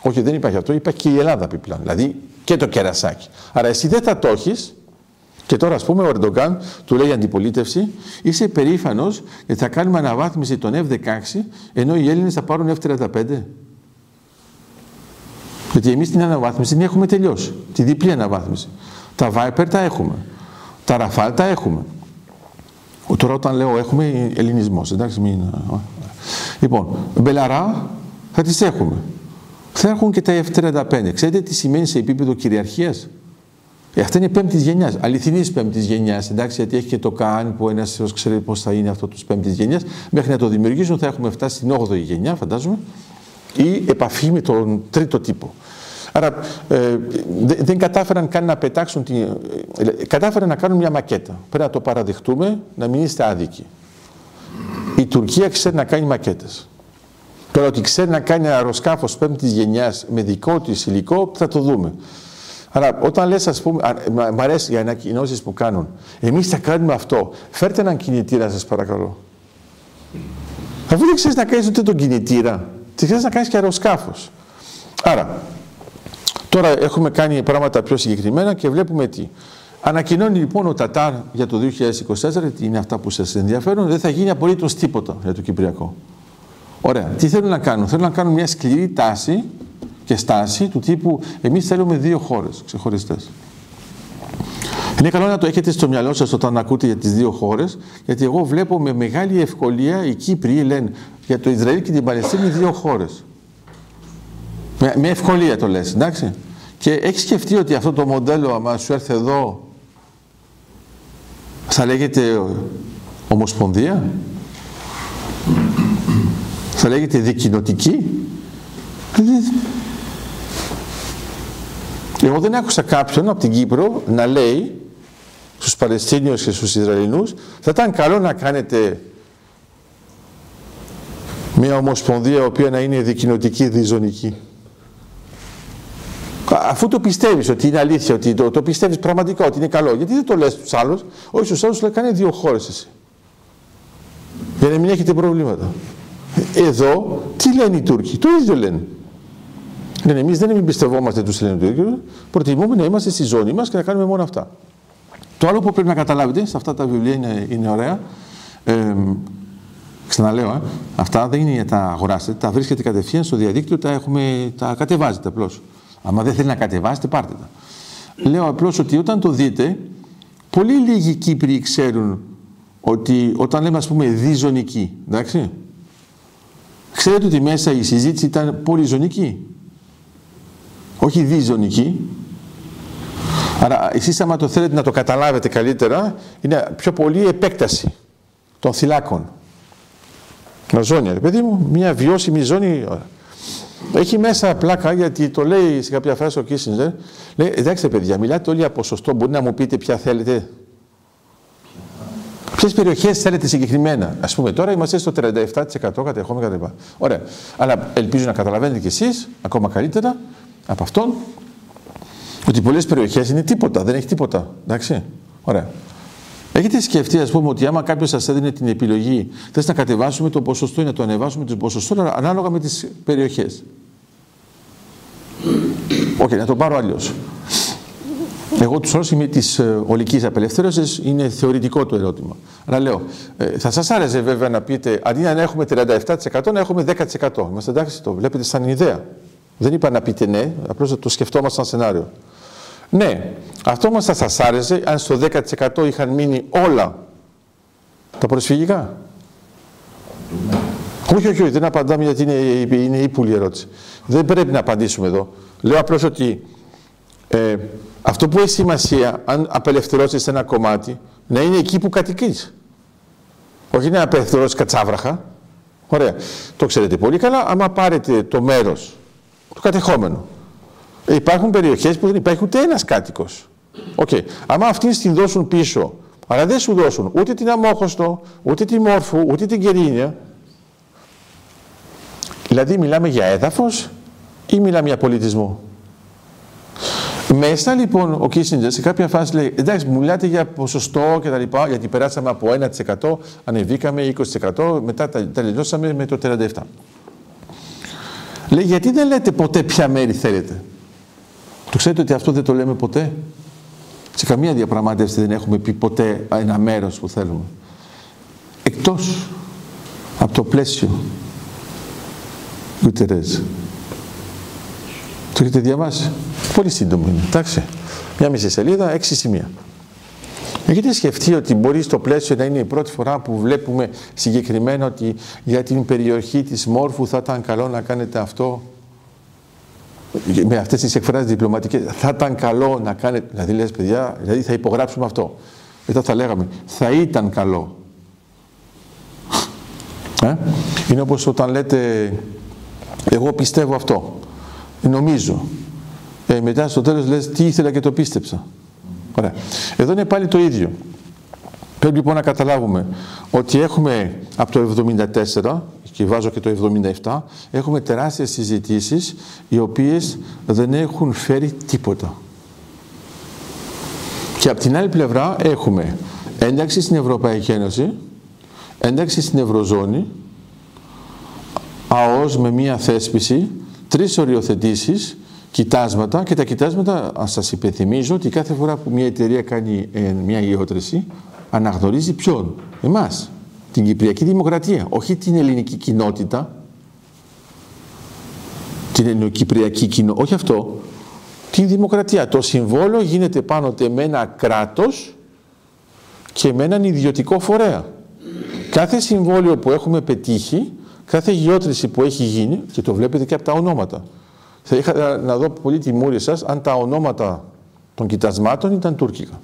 Όχι, δεν υπάρχει αυτό, είπα και η Ελλάδα επιπλέον. Δηλαδή και το κερασάκι. Άρα εσύ δεν θα το έχεις. Και τώρα, ας πούμε, ο Ερντογκάν του λέει αντιπολίτευση, είσαι περήφανος γιατί θα κάνουμε αναβάθμιση των F-16 ενώ οι Έλληνες θα πάρουν F-35. Γιατί εμείς την αναβάθμιση την έχουμε τελειώσει. Τη διπλή αναβάθμιση. Τα Viper τα έχουμε. Τα Rafale τα έχουμε. Τώρα όταν λέω έχουμε ελληνισμός, εντάξει, μην... Λοιπόν, Μπελαρά θα τις έχουμε. Θα έχουν και τα F-35. Ξέρετε τι σημαίνει σε επίπεδο κυριαρχίας; Ε, αυτά είναι πέμπτης γενιάς, αληθινής πέμπτης γενιάς. Εντάξει, γιατί έχει και το ΚΑΝ που ένας ξέρει πώς θα είναι αυτό του πέμπτης γενιάς. Μέχρι να το δημιουργήσουν θα έχουμε φτάσει στην 8η γενιά, φαντάζομαι, ή επαφή με τον τρίτο τύπο. Άρα ε, δεν κατάφεραν καν να πετάξουν την... Ε, κατάφεραν να κάνουν μια μακέτα. Πρέπει να το παραδεχτούμε, να μην είστε άδικοι. Η Τουρκία ξέρει να κάνει μακέτες. Τώρα ότι ξέρει να κάνει ένα αεροσκάφος πέμπτης γενιάς με δικό της υλικό, θα το δούμε. Αλλά όταν λες, ας πούμε, μ' αρέσει οι ανακοινώσεις που κάνουν, εμείς θα κάνουμε αυτό, φέρτε έναν κινητήρα σας παρακαλώ. Αφού δεν ξέρεις να κάνεις ούτε τον κινητήρα, τι ξέρεις να κάνεις και αεροσκάφος. Άρα, Τώρα έχουμε κάνει πράγματα πιο συγκεκριμένα και βλέπουμε τι. Ανακοινώνει λοιπόν ο Τατάρ για το 2024, τι είναι αυτά που σας ενδιαφέρουν, δεν θα γίνει απολύτως τίποτα για το Κυπριακό. Ωραία. Τι θέλουν να κάνουν. Θέλουν να κάνουν μια σκληρή τάση και στάση του τύπου εμείς θέλουμε δύο χώρες ξεχωριστές. Είναι καλό να το έχετε στο μυαλό σας όταν ακούτε για τις δύο χώρες, γιατί εγώ βλέπω με μεγάλη ευκολία οι Κύπροι λένε για το Ισραήλ και την Παλαιστίνη δύο χώρες. Με, με ευκολία το λες, εντάξει. Και έχεις σκεφτεί ότι αυτό το μοντέλο, άμα σου έρθει εδώ, θα λέγεται ομοσπονδία, θα λέγεται δικοινοτική. Εγώ δεν άκουσα κάποιον από την Κύπρο να λέει στους Παλαιστίνιους και στους Ισραηλινούς θα ήταν καλό να κάνετε μια ομοσπονδία η οποία να είναι δικοινοτική, διζωνική. Αφού το πιστεύει ότι είναι αλήθεια, ότι το, το πιστεύει πραγματικά ότι είναι καλό, γιατί δεν το λε στου άλλου, όχι στου άλλου λέει κάνει δύο χώρε εσύ. Για να μην έχετε προβλήματα. Εδώ, τι λένε οι Τούρκοι, το ίδιο λένε. Λένε εμείς δεν εμπιστευόμαστε τους Ελληνικού, προτιμούμε να είμαστε στη ζώνη μας και να κάνουμε μόνο αυτά. Το άλλο που πρέπει να καταλάβετε, σε αυτά τα βιβλία είναι, είναι ωραία. Ε, ξαναλέω, ε, αυτά δεν είναι για τα αγοράσετε, τα βρίσκετε κατευθείαν στο διαδίκτυο, τα, έχουμε, τα κατεβάζετε απλώς. Άμα δεν θέλει να κατεβάσετε, πάρτε τα. Λέω απλώς ότι όταν το δείτε, πολύ λίγοι Κύπροι ξέρουν ότι όταν λέμε ας πούμε διζωνική, εντάξει, ξέρετε ότι μέσα η συζήτηση ήταν πολυζωνική, όχι διζωνική. Άρα εσείς άμα το θέλετε να το καταλάβετε καλύτερα, είναι πιο πολύ επέκταση των θυλάκων. Μια ζώνη, παιδί μου, μια βιώσιμη ζώνη. Έχει μέσα πλάκα γιατί το λέει σε κάποια φράση ο Κίσινζερ. Λέει, εντάξει παιδιά, μιλάτε όλοι για ποσοστό, μπορεί να μου πείτε ποια θέλετε. Ποιε περιοχές θέλετε συγκεκριμένα. Α πούμε, τώρα είμαστε στο 37% κατεχόμενα κτλ. Ωραία. Αλλά ελπίζω να καταλαβαίνετε κι εσείς, ακόμα καλύτερα από αυτόν, ότι πολλές περιοχές είναι τίποτα, δεν έχει τίποτα. Εντάξει. Ωραία. Έχετε σκεφτεί, ας πούμε, ότι άμα κάποιος σας έδινε την επιλογή, θες να κατεβάσουμε το ποσοστό ή να το ανεβάσουμε το ποσοστό, ανάλογα με τις περιοχές; Όχι, να το πάρω αλλιώς. Εγώ τους όρους είμαι της ε, ολικής απελευθέρωσης, είναι θεωρητικό το ερώτημα. Αλλά λέω, ε, θα σας άρεσε βέβαια να πείτε, αντί να έχουμε 37% να έχουμε 10%. Είμαστε εντάξει, το βλέπετε σαν ιδέα. Δεν είπα να πείτε ναι, απλώς το σκεφτόμαστε σαν σενάριο. Ναι, αυτό μας θα σας άρεσε αν στο 10% είχαν μείνει όλα τα προσφυγικά; Όχι, όχι, όχι, δεν απαντάμε γιατί είναι, είναι ύπουλη ερώτηση. Δεν πρέπει να απαντήσουμε εδώ. Λέω απλώς ότι ε, αυτό που έχει σημασία, αν απελευθερώσεις ένα κομμάτι, να είναι εκεί που κατοικείς. Όχι να απελευθερώσεις κατσάβραχα. Ωραία. Το ξέρετε πολύ καλά. Άμα πάρετε το μέρος το κατεχόμενο. Ε, υπάρχουν περιοχές που δεν υπάρχει ούτε ένας κάτοικος. OK. Okay. Άμα αυτοί την δώσουν πίσω, αλλά δεν σου δώσουν ούτε την Αμόχωστο, ούτε τη Μόρφου, ούτε την Κερύνεια. Δηλαδή μιλάμε για έδαφος ή μιλάμε για πολιτισμό; Μέσα λοιπόν ο Κίσιντζερ σε κάποια φάση λέει εντάξει μου μιλάτε για ποσοστό και τα λοιπά γιατί περάσαμε από 1% ανεβήκαμε 20% μετά τα τελειώσαμε με το 37%. Λέει γιατί δεν λέτε ποτέ ποια μέρη θέλετε; Το ξέρετε ότι αυτό δεν το λέμε ποτέ; Σε καμία διαπραγμάτευση δεν έχουμε πει ποτέ ένα μέρος που θέλουμε. Εκτός από το πλαίσιο του Τερέζ. Το έχετε διαβάσει; Πολύ σύντομο είναι. Εντάξει. Μια μισή σελίδα, έξι σημεία. Έχετε σκεφτεί ότι μπορεί στο πλαίσιο να είναι η πρώτη φορά που βλέπουμε συγκεκριμένα ότι για την περιοχή της Μόρφου θα ήταν καλό να κάνετε αυτό; Με αυτές τις εκφράσεις διπλωματικές θα ήταν καλό να κάνετε δηλαδή λες παιδιά δηλαδή θα υπογράψουμε αυτό μετά θα λέγαμε θα ήταν καλό ε; είναι όπως όταν λέτε εγώ πιστεύω αυτό νομίζω ε, μετά στο τέλος λες τι ήθελα και το πίστεψα Ωραία. Εδώ είναι πάλι το ίδιο. Πρέπει λοιπόν να καταλάβουμε ότι έχουμε από το 74 και βάζω και το 77 έχουμε τεράστιες συζητήσεις οι οποίες δεν έχουν φέρει τίποτα. Και από την άλλη πλευρά έχουμε ένταξη στην Ευρωπαϊκή Ένωση, ένταξη στην Ευρωζώνη, ΑΟΣ με μία θέσπιση, τρεις οριοθετήσεις κοιτάσματα και τα κοιτάσματα, ας σας υπενθυμίζω ότι κάθε φορά που μια εταιρεία κάνει ε, μια γεώτρηση αναγνωρίζει ποιον, εμάς, την Κυπριακή Δημοκρατία, όχι την ελληνική κοινότητα, την ελληνοκυπριακή κοινότητα, όχι αυτό, την δημοκρατία. Το συμβόλο γίνεται πάνω με ένα κράτος και με έναν ιδιωτικό φορέα. Κάθε συμβόλαιο που έχουμε πετύχει, κάθε γεώτρηση που έχει γίνει, και το βλέπετε και από τα ονόματα, θα είχα να δω πολύ τη μούρη σας αν τα ονόματα των κοιτασμάτων ήταν τουρκικά.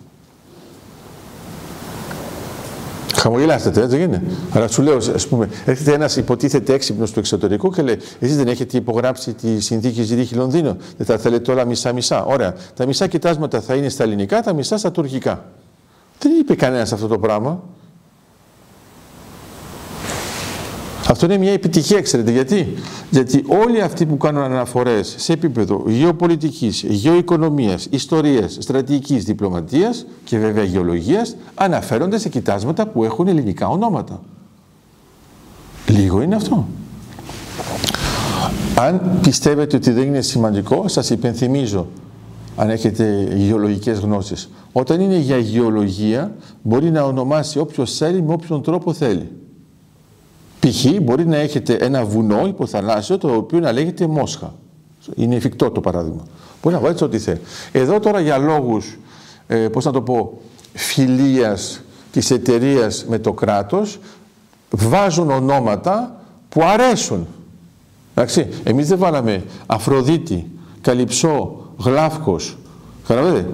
Χαμογελάστε, έτσι δεν είναι. Αλλά σου λέω, ας πούμε, έρχεται ένας υποτίθεται έξυπνος του εξωτερικού και λέει: Εσείς δεν έχετε υπογράψει τη συνθήκη Ζηρίχη Λονδίνο. Δεν θα θέλετε όλα μισά-μισά. Ωραία. Τα μισά κοιτάσματα θα είναι στα ελληνικά, τα μισά στα τουρκικά. Δεν είπε κανένας αυτό το πράγμα. Αυτό είναι μια επιτυχία, ξέρετε γιατί; Γιατί όλοι αυτοί που κάνουν αναφορές σε επίπεδο γεωπολιτικής, γεωοικονομίας, ιστορίας, στρατηγικής, διπλωματίας και βέβαια γεωλογίας αναφέρονται σε κοιτάσματα που έχουν ελληνικά ονόματα. Λίγο είναι αυτό. Αν πιστεύετε ότι δεν είναι σημαντικό, σας υπενθυμίζω, αν έχετε γεωλογικές γνώσεις. Όταν είναι για γεωλογία, μπορεί να ονομάσει όποιος θέλει με όποιον τρόπο θέλει. Π.χ. μπορεί να έχετε ένα βουνό υποθαλάσσιο το οποίο να λέγεται Μόσχα. Είναι εφικτό το παράδειγμα. Μπορεί να βάλετε ό,τι θέλει. Εδώ τώρα για λόγους, ε, πώς να το πω, φιλίας της εταιρείας με το κράτος βάζουν ονόματα που αρέσουν. Εντάξει, εμείς δεν βάλαμε Αφροδίτη, Καλυψό, Γλάφκος, καταλαβαίνετε,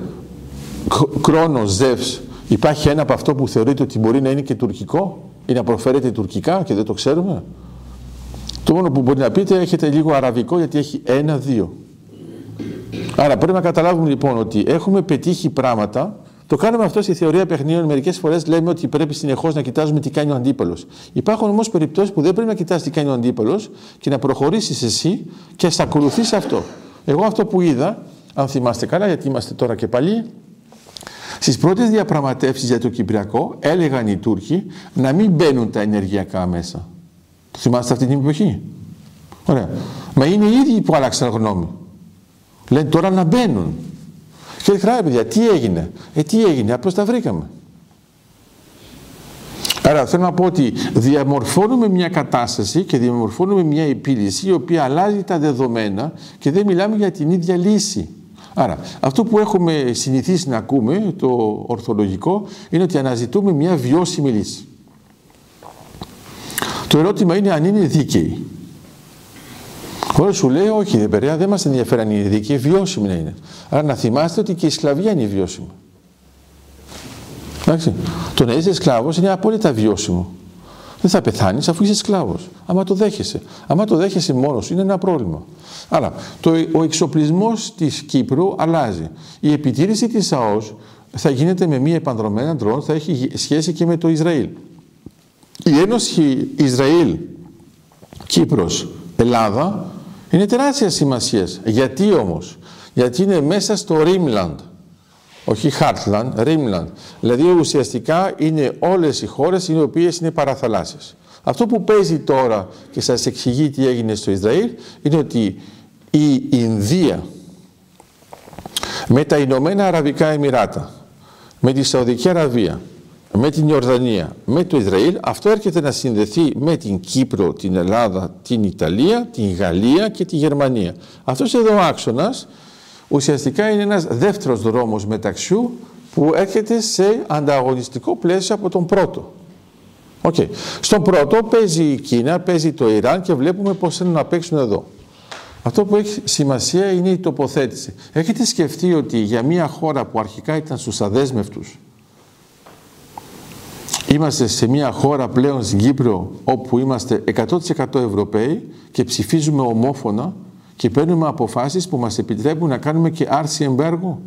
Κρόνος, Ζεύς. Υπάρχει ένα από αυτό που θεωρείται ότι μπορεί να είναι και τουρκικό; Ή να προφέρετε τουρκικά και δεν το ξέρουμε; Το μόνο που μπορεί να πείτε έχετε λίγο αραβικό γιατί έχει ένα-δύο. Άρα πρέπει να καταλάβουμε λοιπόν ότι έχουμε πετύχει πράγματα. Το κάνουμε αυτό στη θεωρία παιχνίων. Μερικές φορές λέμε ότι πρέπει συνεχώς να κοιτάζουμε τι κάνει ο αντίπαλος. Υπάρχουν όμως περιπτώσεις που δεν πρέπει να κοιτάς τι κάνει ο αντίπαλος και να προχωρήσεις εσύ και α ακολουθείς αυτό. Εγώ αυτό που είδα, αν θυμάστε καλά, γιατί είμαστε τώρα και πάλι, στις πρώτες διαπραγματεύσεις για το Κυπριακό έλεγαν οι Τούρκοι να μην μπαίνουν τα ενεργειακά μέσα. Το θυμάστε αυτή την εποχή; Ωραία. Μα είναι οι ίδιοι που άλλαξαν γνώμη. Λένε τώρα να μπαίνουν. Και λέει, παιδιά, τι έγινε; Ε, τι έγινε, απλώς τα βρήκαμε. Άρα θέλω να πω ότι διαμορφώνουμε μια κατάσταση και διαμορφώνουμε μια επίλυση η οποία αλλάζει τα δεδομένα και δεν μιλάμε για την ίδια λύση. Άρα, αυτό που έχουμε συνηθίσει να ακούμε, το ορθολογικό, είναι ότι αναζητούμε μια βιώσιμη λύση. Το ερώτημα είναι αν είναι δίκαιη. Όλο σου λέει, όχι, δεν παιδιά, δεν μας ενδιαφέρει αν είναι δίκαιη, βιώσιμη να είναι. Άρα να θυμάστε ότι και η σκλαβιά είναι βιώσιμη. Εντάξει. Το να είσαι σκλάβος είναι απόλυτα βιώσιμο. Δεν θα πεθάνεις αφού είσαι σκλάβος. Άμα το δέχεσαι. Άμα το δέχεσαι μόνος σου είναι ένα πρόβλημα. Άρα, το, ο εξοπλισμός της Κύπρου αλλάζει. Η επιτήρηση της ΑΟΣ θα γίνεται με μία επανδρομένα ντρόν, θα έχει σχέση και με το Ισραήλ. Η Ένωση Ισραήλ, Κύπρος, Ελλάδα είναι τεράστιας σημασίας. Γιατί όμως, γιατί είναι μέσα στο Ρίμλαντ, όχι Χάρτλαντ, Ρίμλαντ. Δηλαδή ουσιαστικά είναι όλες οι χώρες οι οποίες είναι παραθαλάσσιες. Αυτό που παίζει τώρα και σας εξηγεί τι έγινε στο Ισραήλ είναι ότι η Ινδία με τα Ηνωμένα Αραβικά Εμμυράτα, με τη Σαουδική Αραβία, με την Ιορδανία, με το Ισραήλ, αυτό έρχεται να συνδεθεί με την Κύπρο, την Ελλάδα, την Ιταλία, την Γαλλία και τη Γερμανία. Αυτός εδώ ο άξονας ουσιαστικά είναι ένας δεύτερος δρόμος μεταξιού που έρχεται σε ανταγωνιστικό πλαίσιο από τον πρώτο. Okay. Στον πρώτο παίζει η Κίνα, παίζει το Ιράν και βλέπουμε πώς θέλουν να παίξουν εδώ. Αυτό που έχει σημασία είναι η τοποθέτηση. Έχετε σκεφτεί ότι για μια χώρα που αρχικά ήταν στους αδέσμευτους Είμαστε σε μια χώρα πλέον στην Κύπρο όπου είμαστε 100% Ευρωπαίοι και ψηφίζουμε ομόφωνα και παίρνουμε αποφάσεις που μας επιτρέπουν να κάνουμε και άρση εμπέργου.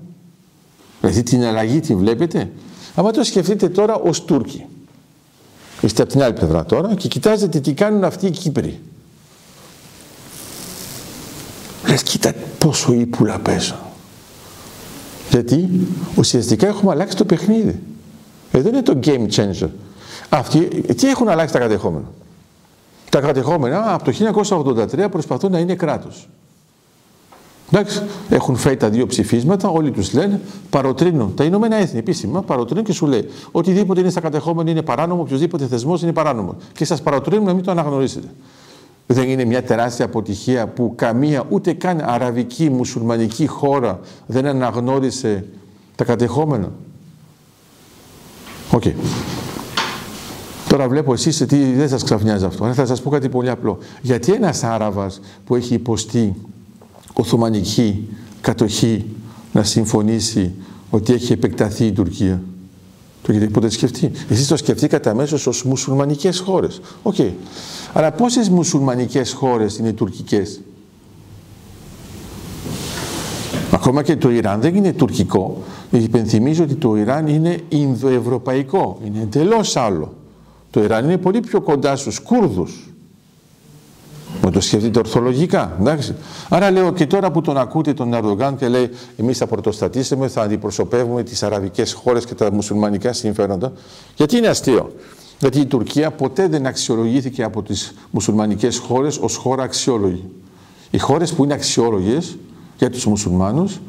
Δηλαδή την αλλαγή την βλέπετε. Αλλά το σκεφτείτε τώρα ως Τούρκοι. Είστε από την άλλη πλευρά τώρα και κοιτάζετε τι κάνουν αυτοί οι Κύπροι. Λες κοίτα πόσο ύπουλα πέσαν. Γιατί ουσιαστικά έχουμε αλλάξει το παιχνίδι. Εδώ είναι το game changer. Αυτοί, τι έχουν αλλάξει τα κατεχόμενα; Τα κατεχόμενα από το 1983 προσπαθούν να είναι κράτος. Εντάξει, έχουν φέρει τα δύο ψηφίσματα, όλοι τους λένε, παροτρύνουν. Τα Ηνωμένα Έθνη επίσημα παροτρύνουν και σου λέει: Οτιδήποτε είναι στα κατεχόμενα είναι παράνομο, οποιοδήποτε θεσμός είναι παράνομο. Και σας παροτρύνουν να μην το αναγνωρίσετε. Δεν είναι μια τεράστια αποτυχία που καμία ούτε καν αραβική, μουσουλμανική χώρα δεν αναγνώρισε τα κατεχόμενα. OK. Okay. Τώρα βλέπω εσείς ότι δεν σας ξαφνιάζει αυτό. Θα σας πω κάτι πολύ απλό. Γιατί ένας Άραβας που έχει υποστεί Οθωμανική κατοχή να συμφωνήσει ότι έχει επεκταθεί η Τουρκία. Το έχετε ποτέ σκεφτεί; Εσείς το σκεφτήκατε αμέσως ως μουσουλμανικές χώρες. OK. Okay. Αλλά πόσες μουσουλμανικές χώρες είναι τουρκικές; Ακόμα και το Ιράν δεν είναι τουρκικό. Υπενθυμίζω ότι το Ιράν είναι Ινδοευρωπαϊκό. Είναι εντελώς άλλο. Το Ιράν είναι πολύ πιο κοντά στους Κούρδους. Με το σκεφτείτε ορθολογικά. Εντάξει. Άρα λέω και τώρα που τον ακούτε τον Ερντογάν και λέει εμείς θα πρωτοστατήσουμε, θα αντιπροσωπεύουμε τις αραβικές χώρες και τα μουσουλμανικά συμφέροντα. Γιατί είναι αστείο. Γιατί η Τουρκία ποτέ δεν αξιολογήθηκε από τις μουσουλμανικές χώρες ως χώρα αξιόλογη. Οι χώρες που είναι αξιόλογες για τους μουσουλμάνους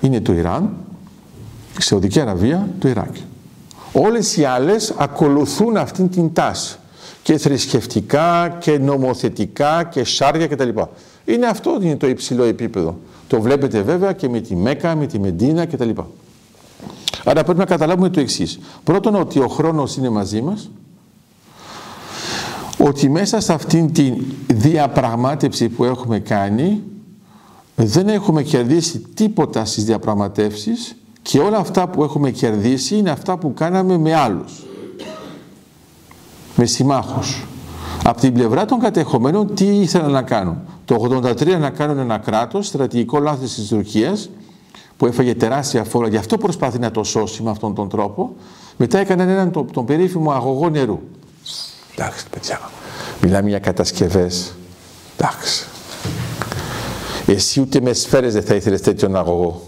είναι το Ιράν, η Σαουδική Αραβία, το Ιράκ. Όλες οι άλλες ακολουθούν αυτήν την τάση και θρησκευτικά και νομοθετικά και σάρια κτλ. Είναι αυτό είναι το υψηλό επίπεδο. Το βλέπετε βέβαια και με τη Μέκα, με τη Μεντίνα κτλ. Άρα πρέπει να καταλάβουμε το εξής. Πρώτον ότι ο χρόνος είναι μαζί μας, ότι μέσα σε αυτήν τη διαπραγμάτευση που έχουμε κάνει δεν έχουμε κερδίσει τίποτα στις διαπραγματεύσεις και όλα αυτά που έχουμε κερδίσει είναι αυτά που κάναμε με άλλους. Με συμμάχους. Από την πλευρά των κατεχομένων τι ήθελαν να κάνουν; Το 83 να κάνουν ένα κράτος, στρατηγικό λάθος της Τουρκίας, που έφαγε τεράστια φόρα, γι' αυτό προσπαθεί να το σώσει με αυτόν τον τρόπο. Μετά έκαναν έναν τον, τον περίφημο αγωγό νερού. Εντάξει, παιδιά, μιλάμε για κατασκευές. Εντάξει. Εσύ ούτε με σφαίρες δεν θα ήθελες τέτοιον αγωγό.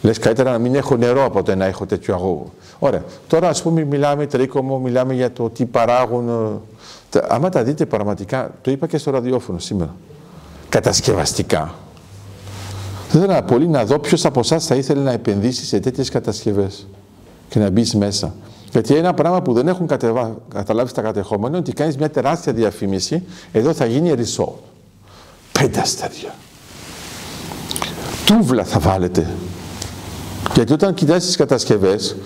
Λες καλύτερα να μην έχω νερό από το να έχω τέτοιο αγώγο. Ωραία. Τώρα ας πούμε μιλάμε τρίκομο, μιλάμε για το τι παράγουν. Ε, άμα τα δείτε πραγματικά, το είπα και στο ραδιόφωνο σήμερα. Κατασκευαστικά. Δεν ήθελα πολύ να δω ποιος από εσάς θα ήθελε να επενδύσει σε τέτοιες κατασκευές και να μπεις μέσα. Γιατί ένα πράγμα που δεν έχουν κατεβα... καταλάβει στα κατεχόμενα είναι ότι κάνεις μια τεράστια διαφήμιση, εδώ θα γίνει resort. Πέντε αστέρια. Τούβλα θα βάλετε γιατί όταν κοιτάζετε τις κατασκευές,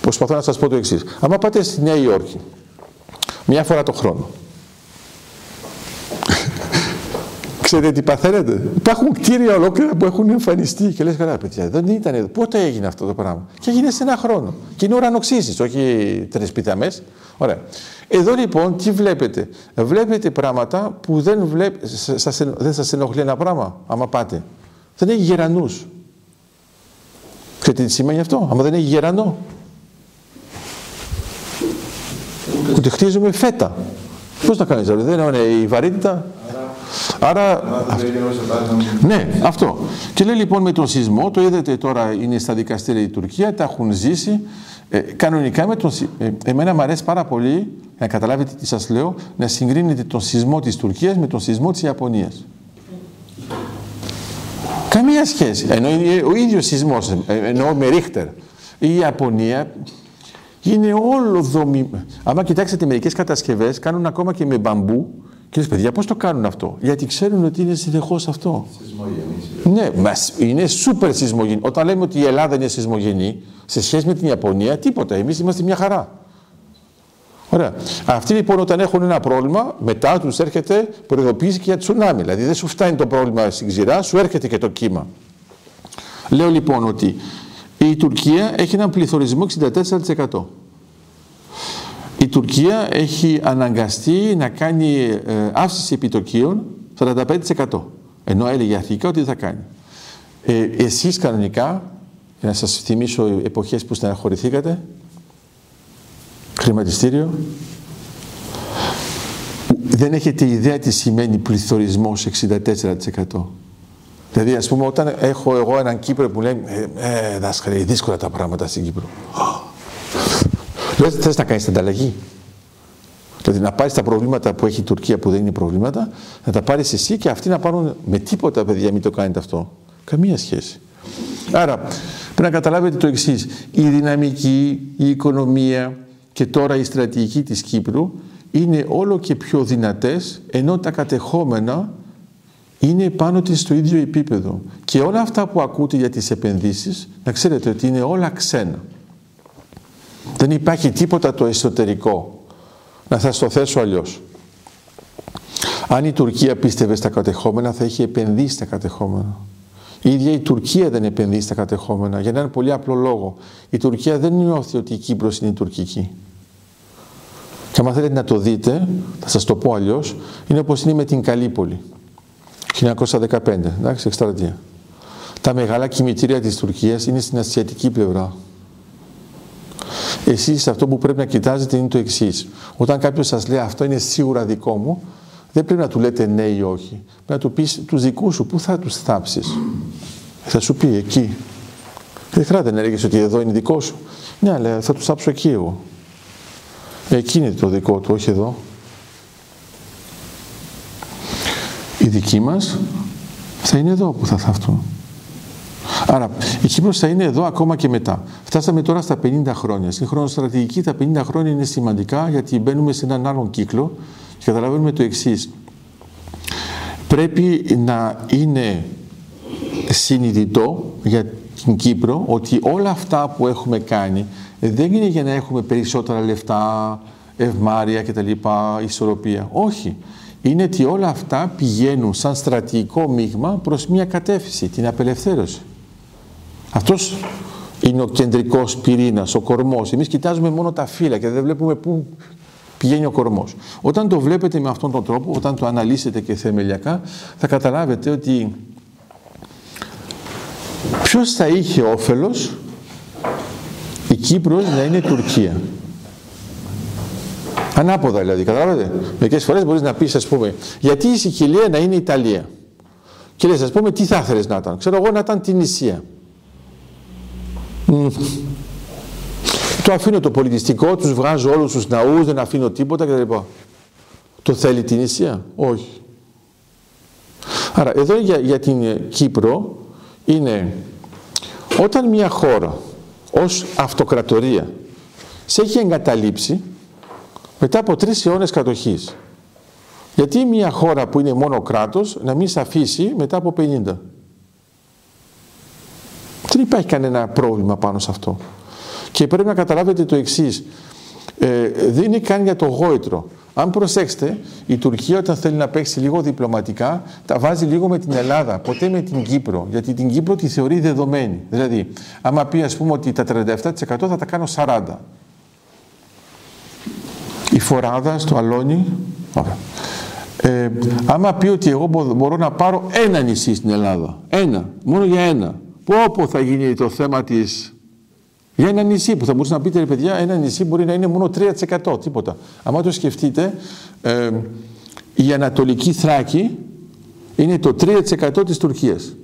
προσπαθώ να σας πω το εξής. Άμα πάτε στη Νέα Υόρκη, μία φορά το χρόνο, Ξέρετε τι παθαίνετε; Υπάρχουν κτίρια ολόκληρα που έχουν εμφανιστεί και λες καλά παιδιά, δεν ήταν εδώ. Πότε έγινε αυτό το πράγμα; Και έγινε σε ένα χρόνο. Και είναι ουρανοξύσεις, όχι τρεις πιταμές. Ωραία. Εδώ λοιπόν τι βλέπετε; Βλέπετε πράγματα που δεν, βλέπ... σας, δεν σας ενοχλεί ένα πράγμα, άμα πάτε. Δεν έχει γερανούς. Ξέρετε τι σημαίνει αυτό, άμα δεν έχει γερανό. Ότι χτίζουμε φέτα. Πώς να κάνεις, δεν είναι η βαρύτητα. Άρα, ναι, αυτό. Και λέει λοιπόν με τον σεισμό, το είδατε τώρα είναι στα δικαστήρια η Τουρκία, τα έχουν ζήσει. Ε, κανονικά με τον, ε, εμένα μου αρέσει πάρα πολύ, να καταλάβετε τι σας λέω, να συγκρίνετε τον σεισμό της Τουρκίας με τον σεισμό της Ιαπωνίας. Καμία σχέση. Ενώ είναι ο ίδιος σεισμός, ε, εννοώ με Ρίχτερ. Η Ιαπωνία είναι όλο δομημένο. Άμα κοιτάξετε μερικές κατασκευές, κάνουν ακόμα και με μπαμπού, και λες, παιδιά, πώς το κάνουν αυτό; Γιατί ξέρουν ότι είναι συνεχώς αυτό. Ναι, μας είναι σούπερ σεισμογενή. Όταν λέμε ότι η Ελλάδα είναι σεισμογενή, σε σχέση με την Ιαπωνία, τίποτα. Εμείς είμαστε μια χαρά. Ωραία. Αυτοί λοιπόν όταν έχουν ένα πρόβλημα, μετά τους έρχεται προειδοποίηση και για τσουνάμι. Δηλαδή δεν σου φτάνει το πρόβλημα στην ξηρά, σου έρχεται και το κύμα. Λέω λοιπόν ότι η Τουρκία έχει έναν πληθωρισμό 64%. Η Τουρκία έχει αναγκαστεί να κάνει ε, αύξηση επιτοκίων 45%. Ενώ έλεγε αρχικά ότι δεν θα κάνει. Ε, εσείς κανονικά, για να σας θυμίσω εποχές που στεναχωρηθήκατε, χρηματιστήριο, δεν έχετε ιδέα τι σημαίνει πληθωρισμός 64%. Δηλαδή, ας πούμε, όταν έχω εγώ έναν Κύπρο που λέει «Ε, ε δάσκαλε, δύσκολα τα πράγματα στην Κύπρο». Λες, θες να κάνεις την ανταλλαγή. Δηλαδή να πάρεις τα προβλήματα που έχει η Τουρκία που δεν είναι προβλήματα, να τα πάρεις εσύ και αυτοί να πάρουν με τίποτα, παιδιά, μην το κάνετε αυτό. Καμία σχέση. Άρα πρέπει να καταλάβετε το εξής. Η δυναμική, η οικονομία και τώρα η στρατηγική της Κύπρου είναι όλο και πιο δυνατές ενώ τα κατεχόμενα είναι πάνω της στο ίδιο επίπεδο. Και όλα αυτά που ακούτε για τις επενδύσεις, να ξέρετε ότι είναι όλα ξένα. Δεν υπάρχει τίποτα το εσωτερικό. Να θα το θέσω αλλιώς. Αν η Τουρκία πίστευε στα κατεχόμενα, θα είχε επενδύσει στα κατεχόμενα. Η ίδια η Τουρκία δεν επενδύει στα κατεχόμενα για έναν πολύ απλό λόγο. Η Τουρκία δεν νιώθει ότι η Κύπρος είναι η τουρκική. Και αν θέλετε να το δείτε, θα σας το πω αλλιώς, είναι όπως είναι με την Καλύπολη. 1915, εντάξει, εκστρατεία. Τα μεγάλα κημητήρια της Τουρκίας είναι στην ασιατική πλευρά. Εσείς αυτό που πρέπει να κοιτάζετε είναι το εξής. Όταν κάποιος σας λέει αυτό είναι σίγουρα δικό μου, δεν πρέπει να του λέτε ναι ή όχι. Πρέπει να του πεις τους δικούς σου, πού θα τους θάψεις. Θα σου πει εκεί. Δεν χρειάζεται να έλεγες ότι εδώ είναι δικό σου. Ναι, αλλά θα τους θάψω εκεί εγώ. Εκεί είναι το δικό του, όχι εδώ. Οι δικοί μας θα είναι εδώ που θα θαυτούν. Άρα η Κύπρος θα είναι εδώ ακόμα και μετά. Φτάσαμε τώρα στα 50 χρόνια. Στην χρονοστρατηγική τα 50 χρόνια είναι σημαντικά γιατί μπαίνουμε σε έναν άλλον κύκλο και καταλαβαίνουμε το εξής. Πρέπει να είναι συνειδητό για την Κύπρο ότι όλα αυτά που έχουμε κάνει δεν είναι για να έχουμε περισσότερα λεφτά, ευμάρεια κτλ, ισορροπία. Όχι. Είναι ότι όλα αυτά πηγαίνουν σαν στρατηγικό μείγμα προς μια κατεύθυνση, την απελευθέρωση. Αυτός είναι ο κεντρικός πυρήνας, ο κορμός. Εμείς κοιτάζουμε μόνο τα φύλλα και δεν βλέπουμε πού πηγαίνει ο κορμός. Όταν το βλέπετε με αυτόν τον τρόπο, όταν το αναλύσετε και θεμελιακά, θα καταλάβετε ότι ποιος θα είχε όφελος η Κύπρος να είναι Τουρκία. Ανάποδα δηλαδή, καταλάβετε. Μερικές φορές μπορείς να πεις, ας πούμε, γιατί η Σικηλία να είναι Ιταλία; Και λες, ας πούμε, τι θα ήθελες να ήταν; Ξέρω εγώ να ήταν την Ισία. Το αφήνω το πολιτιστικό, τους βγάζω όλους τους ναούς, δεν αφήνω τίποτα κτλ. Το θέλει την Ισία. Όχι. Άρα εδώ για, για την Κύπρο είναι όταν μια χώρα ως αυτοκρατορία σε έχει εγκαταλείψει μετά από τρεις αιώνες κατοχής. Γιατί μια χώρα που είναι μόνο κράτος να μην σε αφήσει μετά από 50. Δεν υπάρχει κανένα πρόβλημα πάνω σε αυτό. Και πρέπει να καταλάβετε το εξής. Ε, δεν είναι καν για το γόητρο. Αν προσέξετε, η Τουρκία όταν θέλει να παίξει λίγο διπλωματικά, τα βάζει λίγο με την Ελλάδα, ποτέ με την Κύπρο. Γιατί την Κύπρο τη θεωρεί δεδομένη. Δηλαδή, άμα πει ας πούμε ότι τα 37% θα τα κάνω 40%. Η φοράδα στο αλόνι, ωραία. Ε, άμα πει ότι εγώ μπορώ να πάρω ένα νησί στην Ελλάδα, ένα, μόνο για ένα, πω θα γίνει το θέμα της για ένα νησί που θα μπορούσε να πείτε, ρε παιδιά, ένα νησί μπορεί να είναι μόνο 3%, τίποτα. Αν το σκεφτείτε, ε, η Ανατολική Θράκη είναι το 3% της Τουρκίας.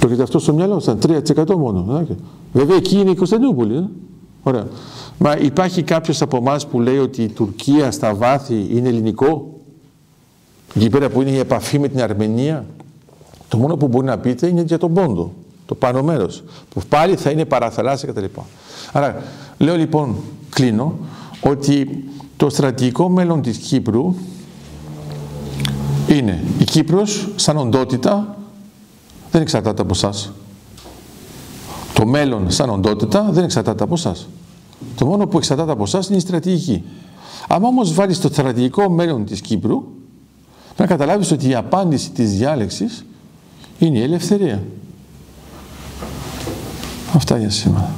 Το έχετε αυτό στο μυαλό σας, 3% μόνο. Βέβαια εκεί είναι η Κωνσταντινούπολη. Ε. Ωραία. Μα υπάρχει κάποιος από εμάς που λέει ότι η Τουρκία στα βάθη είναι ελληνικό; Εκεί πέρα που είναι η επαφή με την Αρμενία; Το μόνο που μπορεί να πείτε είναι για τον Πόντο το πάνω μέρος, που πάλι θα είναι παραθαλάσσια κτλ. Άρα, λέω λοιπόν, κλείνω, ότι το στρατηγικό μέλλον της Κύπρου είναι η Κύπρος σαν οντότητα δεν εξαρτάται από εσάς. Το μέλλον σαν οντότητα δεν εξαρτάται από εσάς. Το μόνο που εξαρτάται από εσάς είναι η στρατηγική. Αν όμως βάλεις το στρατηγικό μέλλον της Κύπρου, να καταλάβεις ότι η απάντηση της διάλεξης είναι η ελευθερία. Αυτά για σήμερα.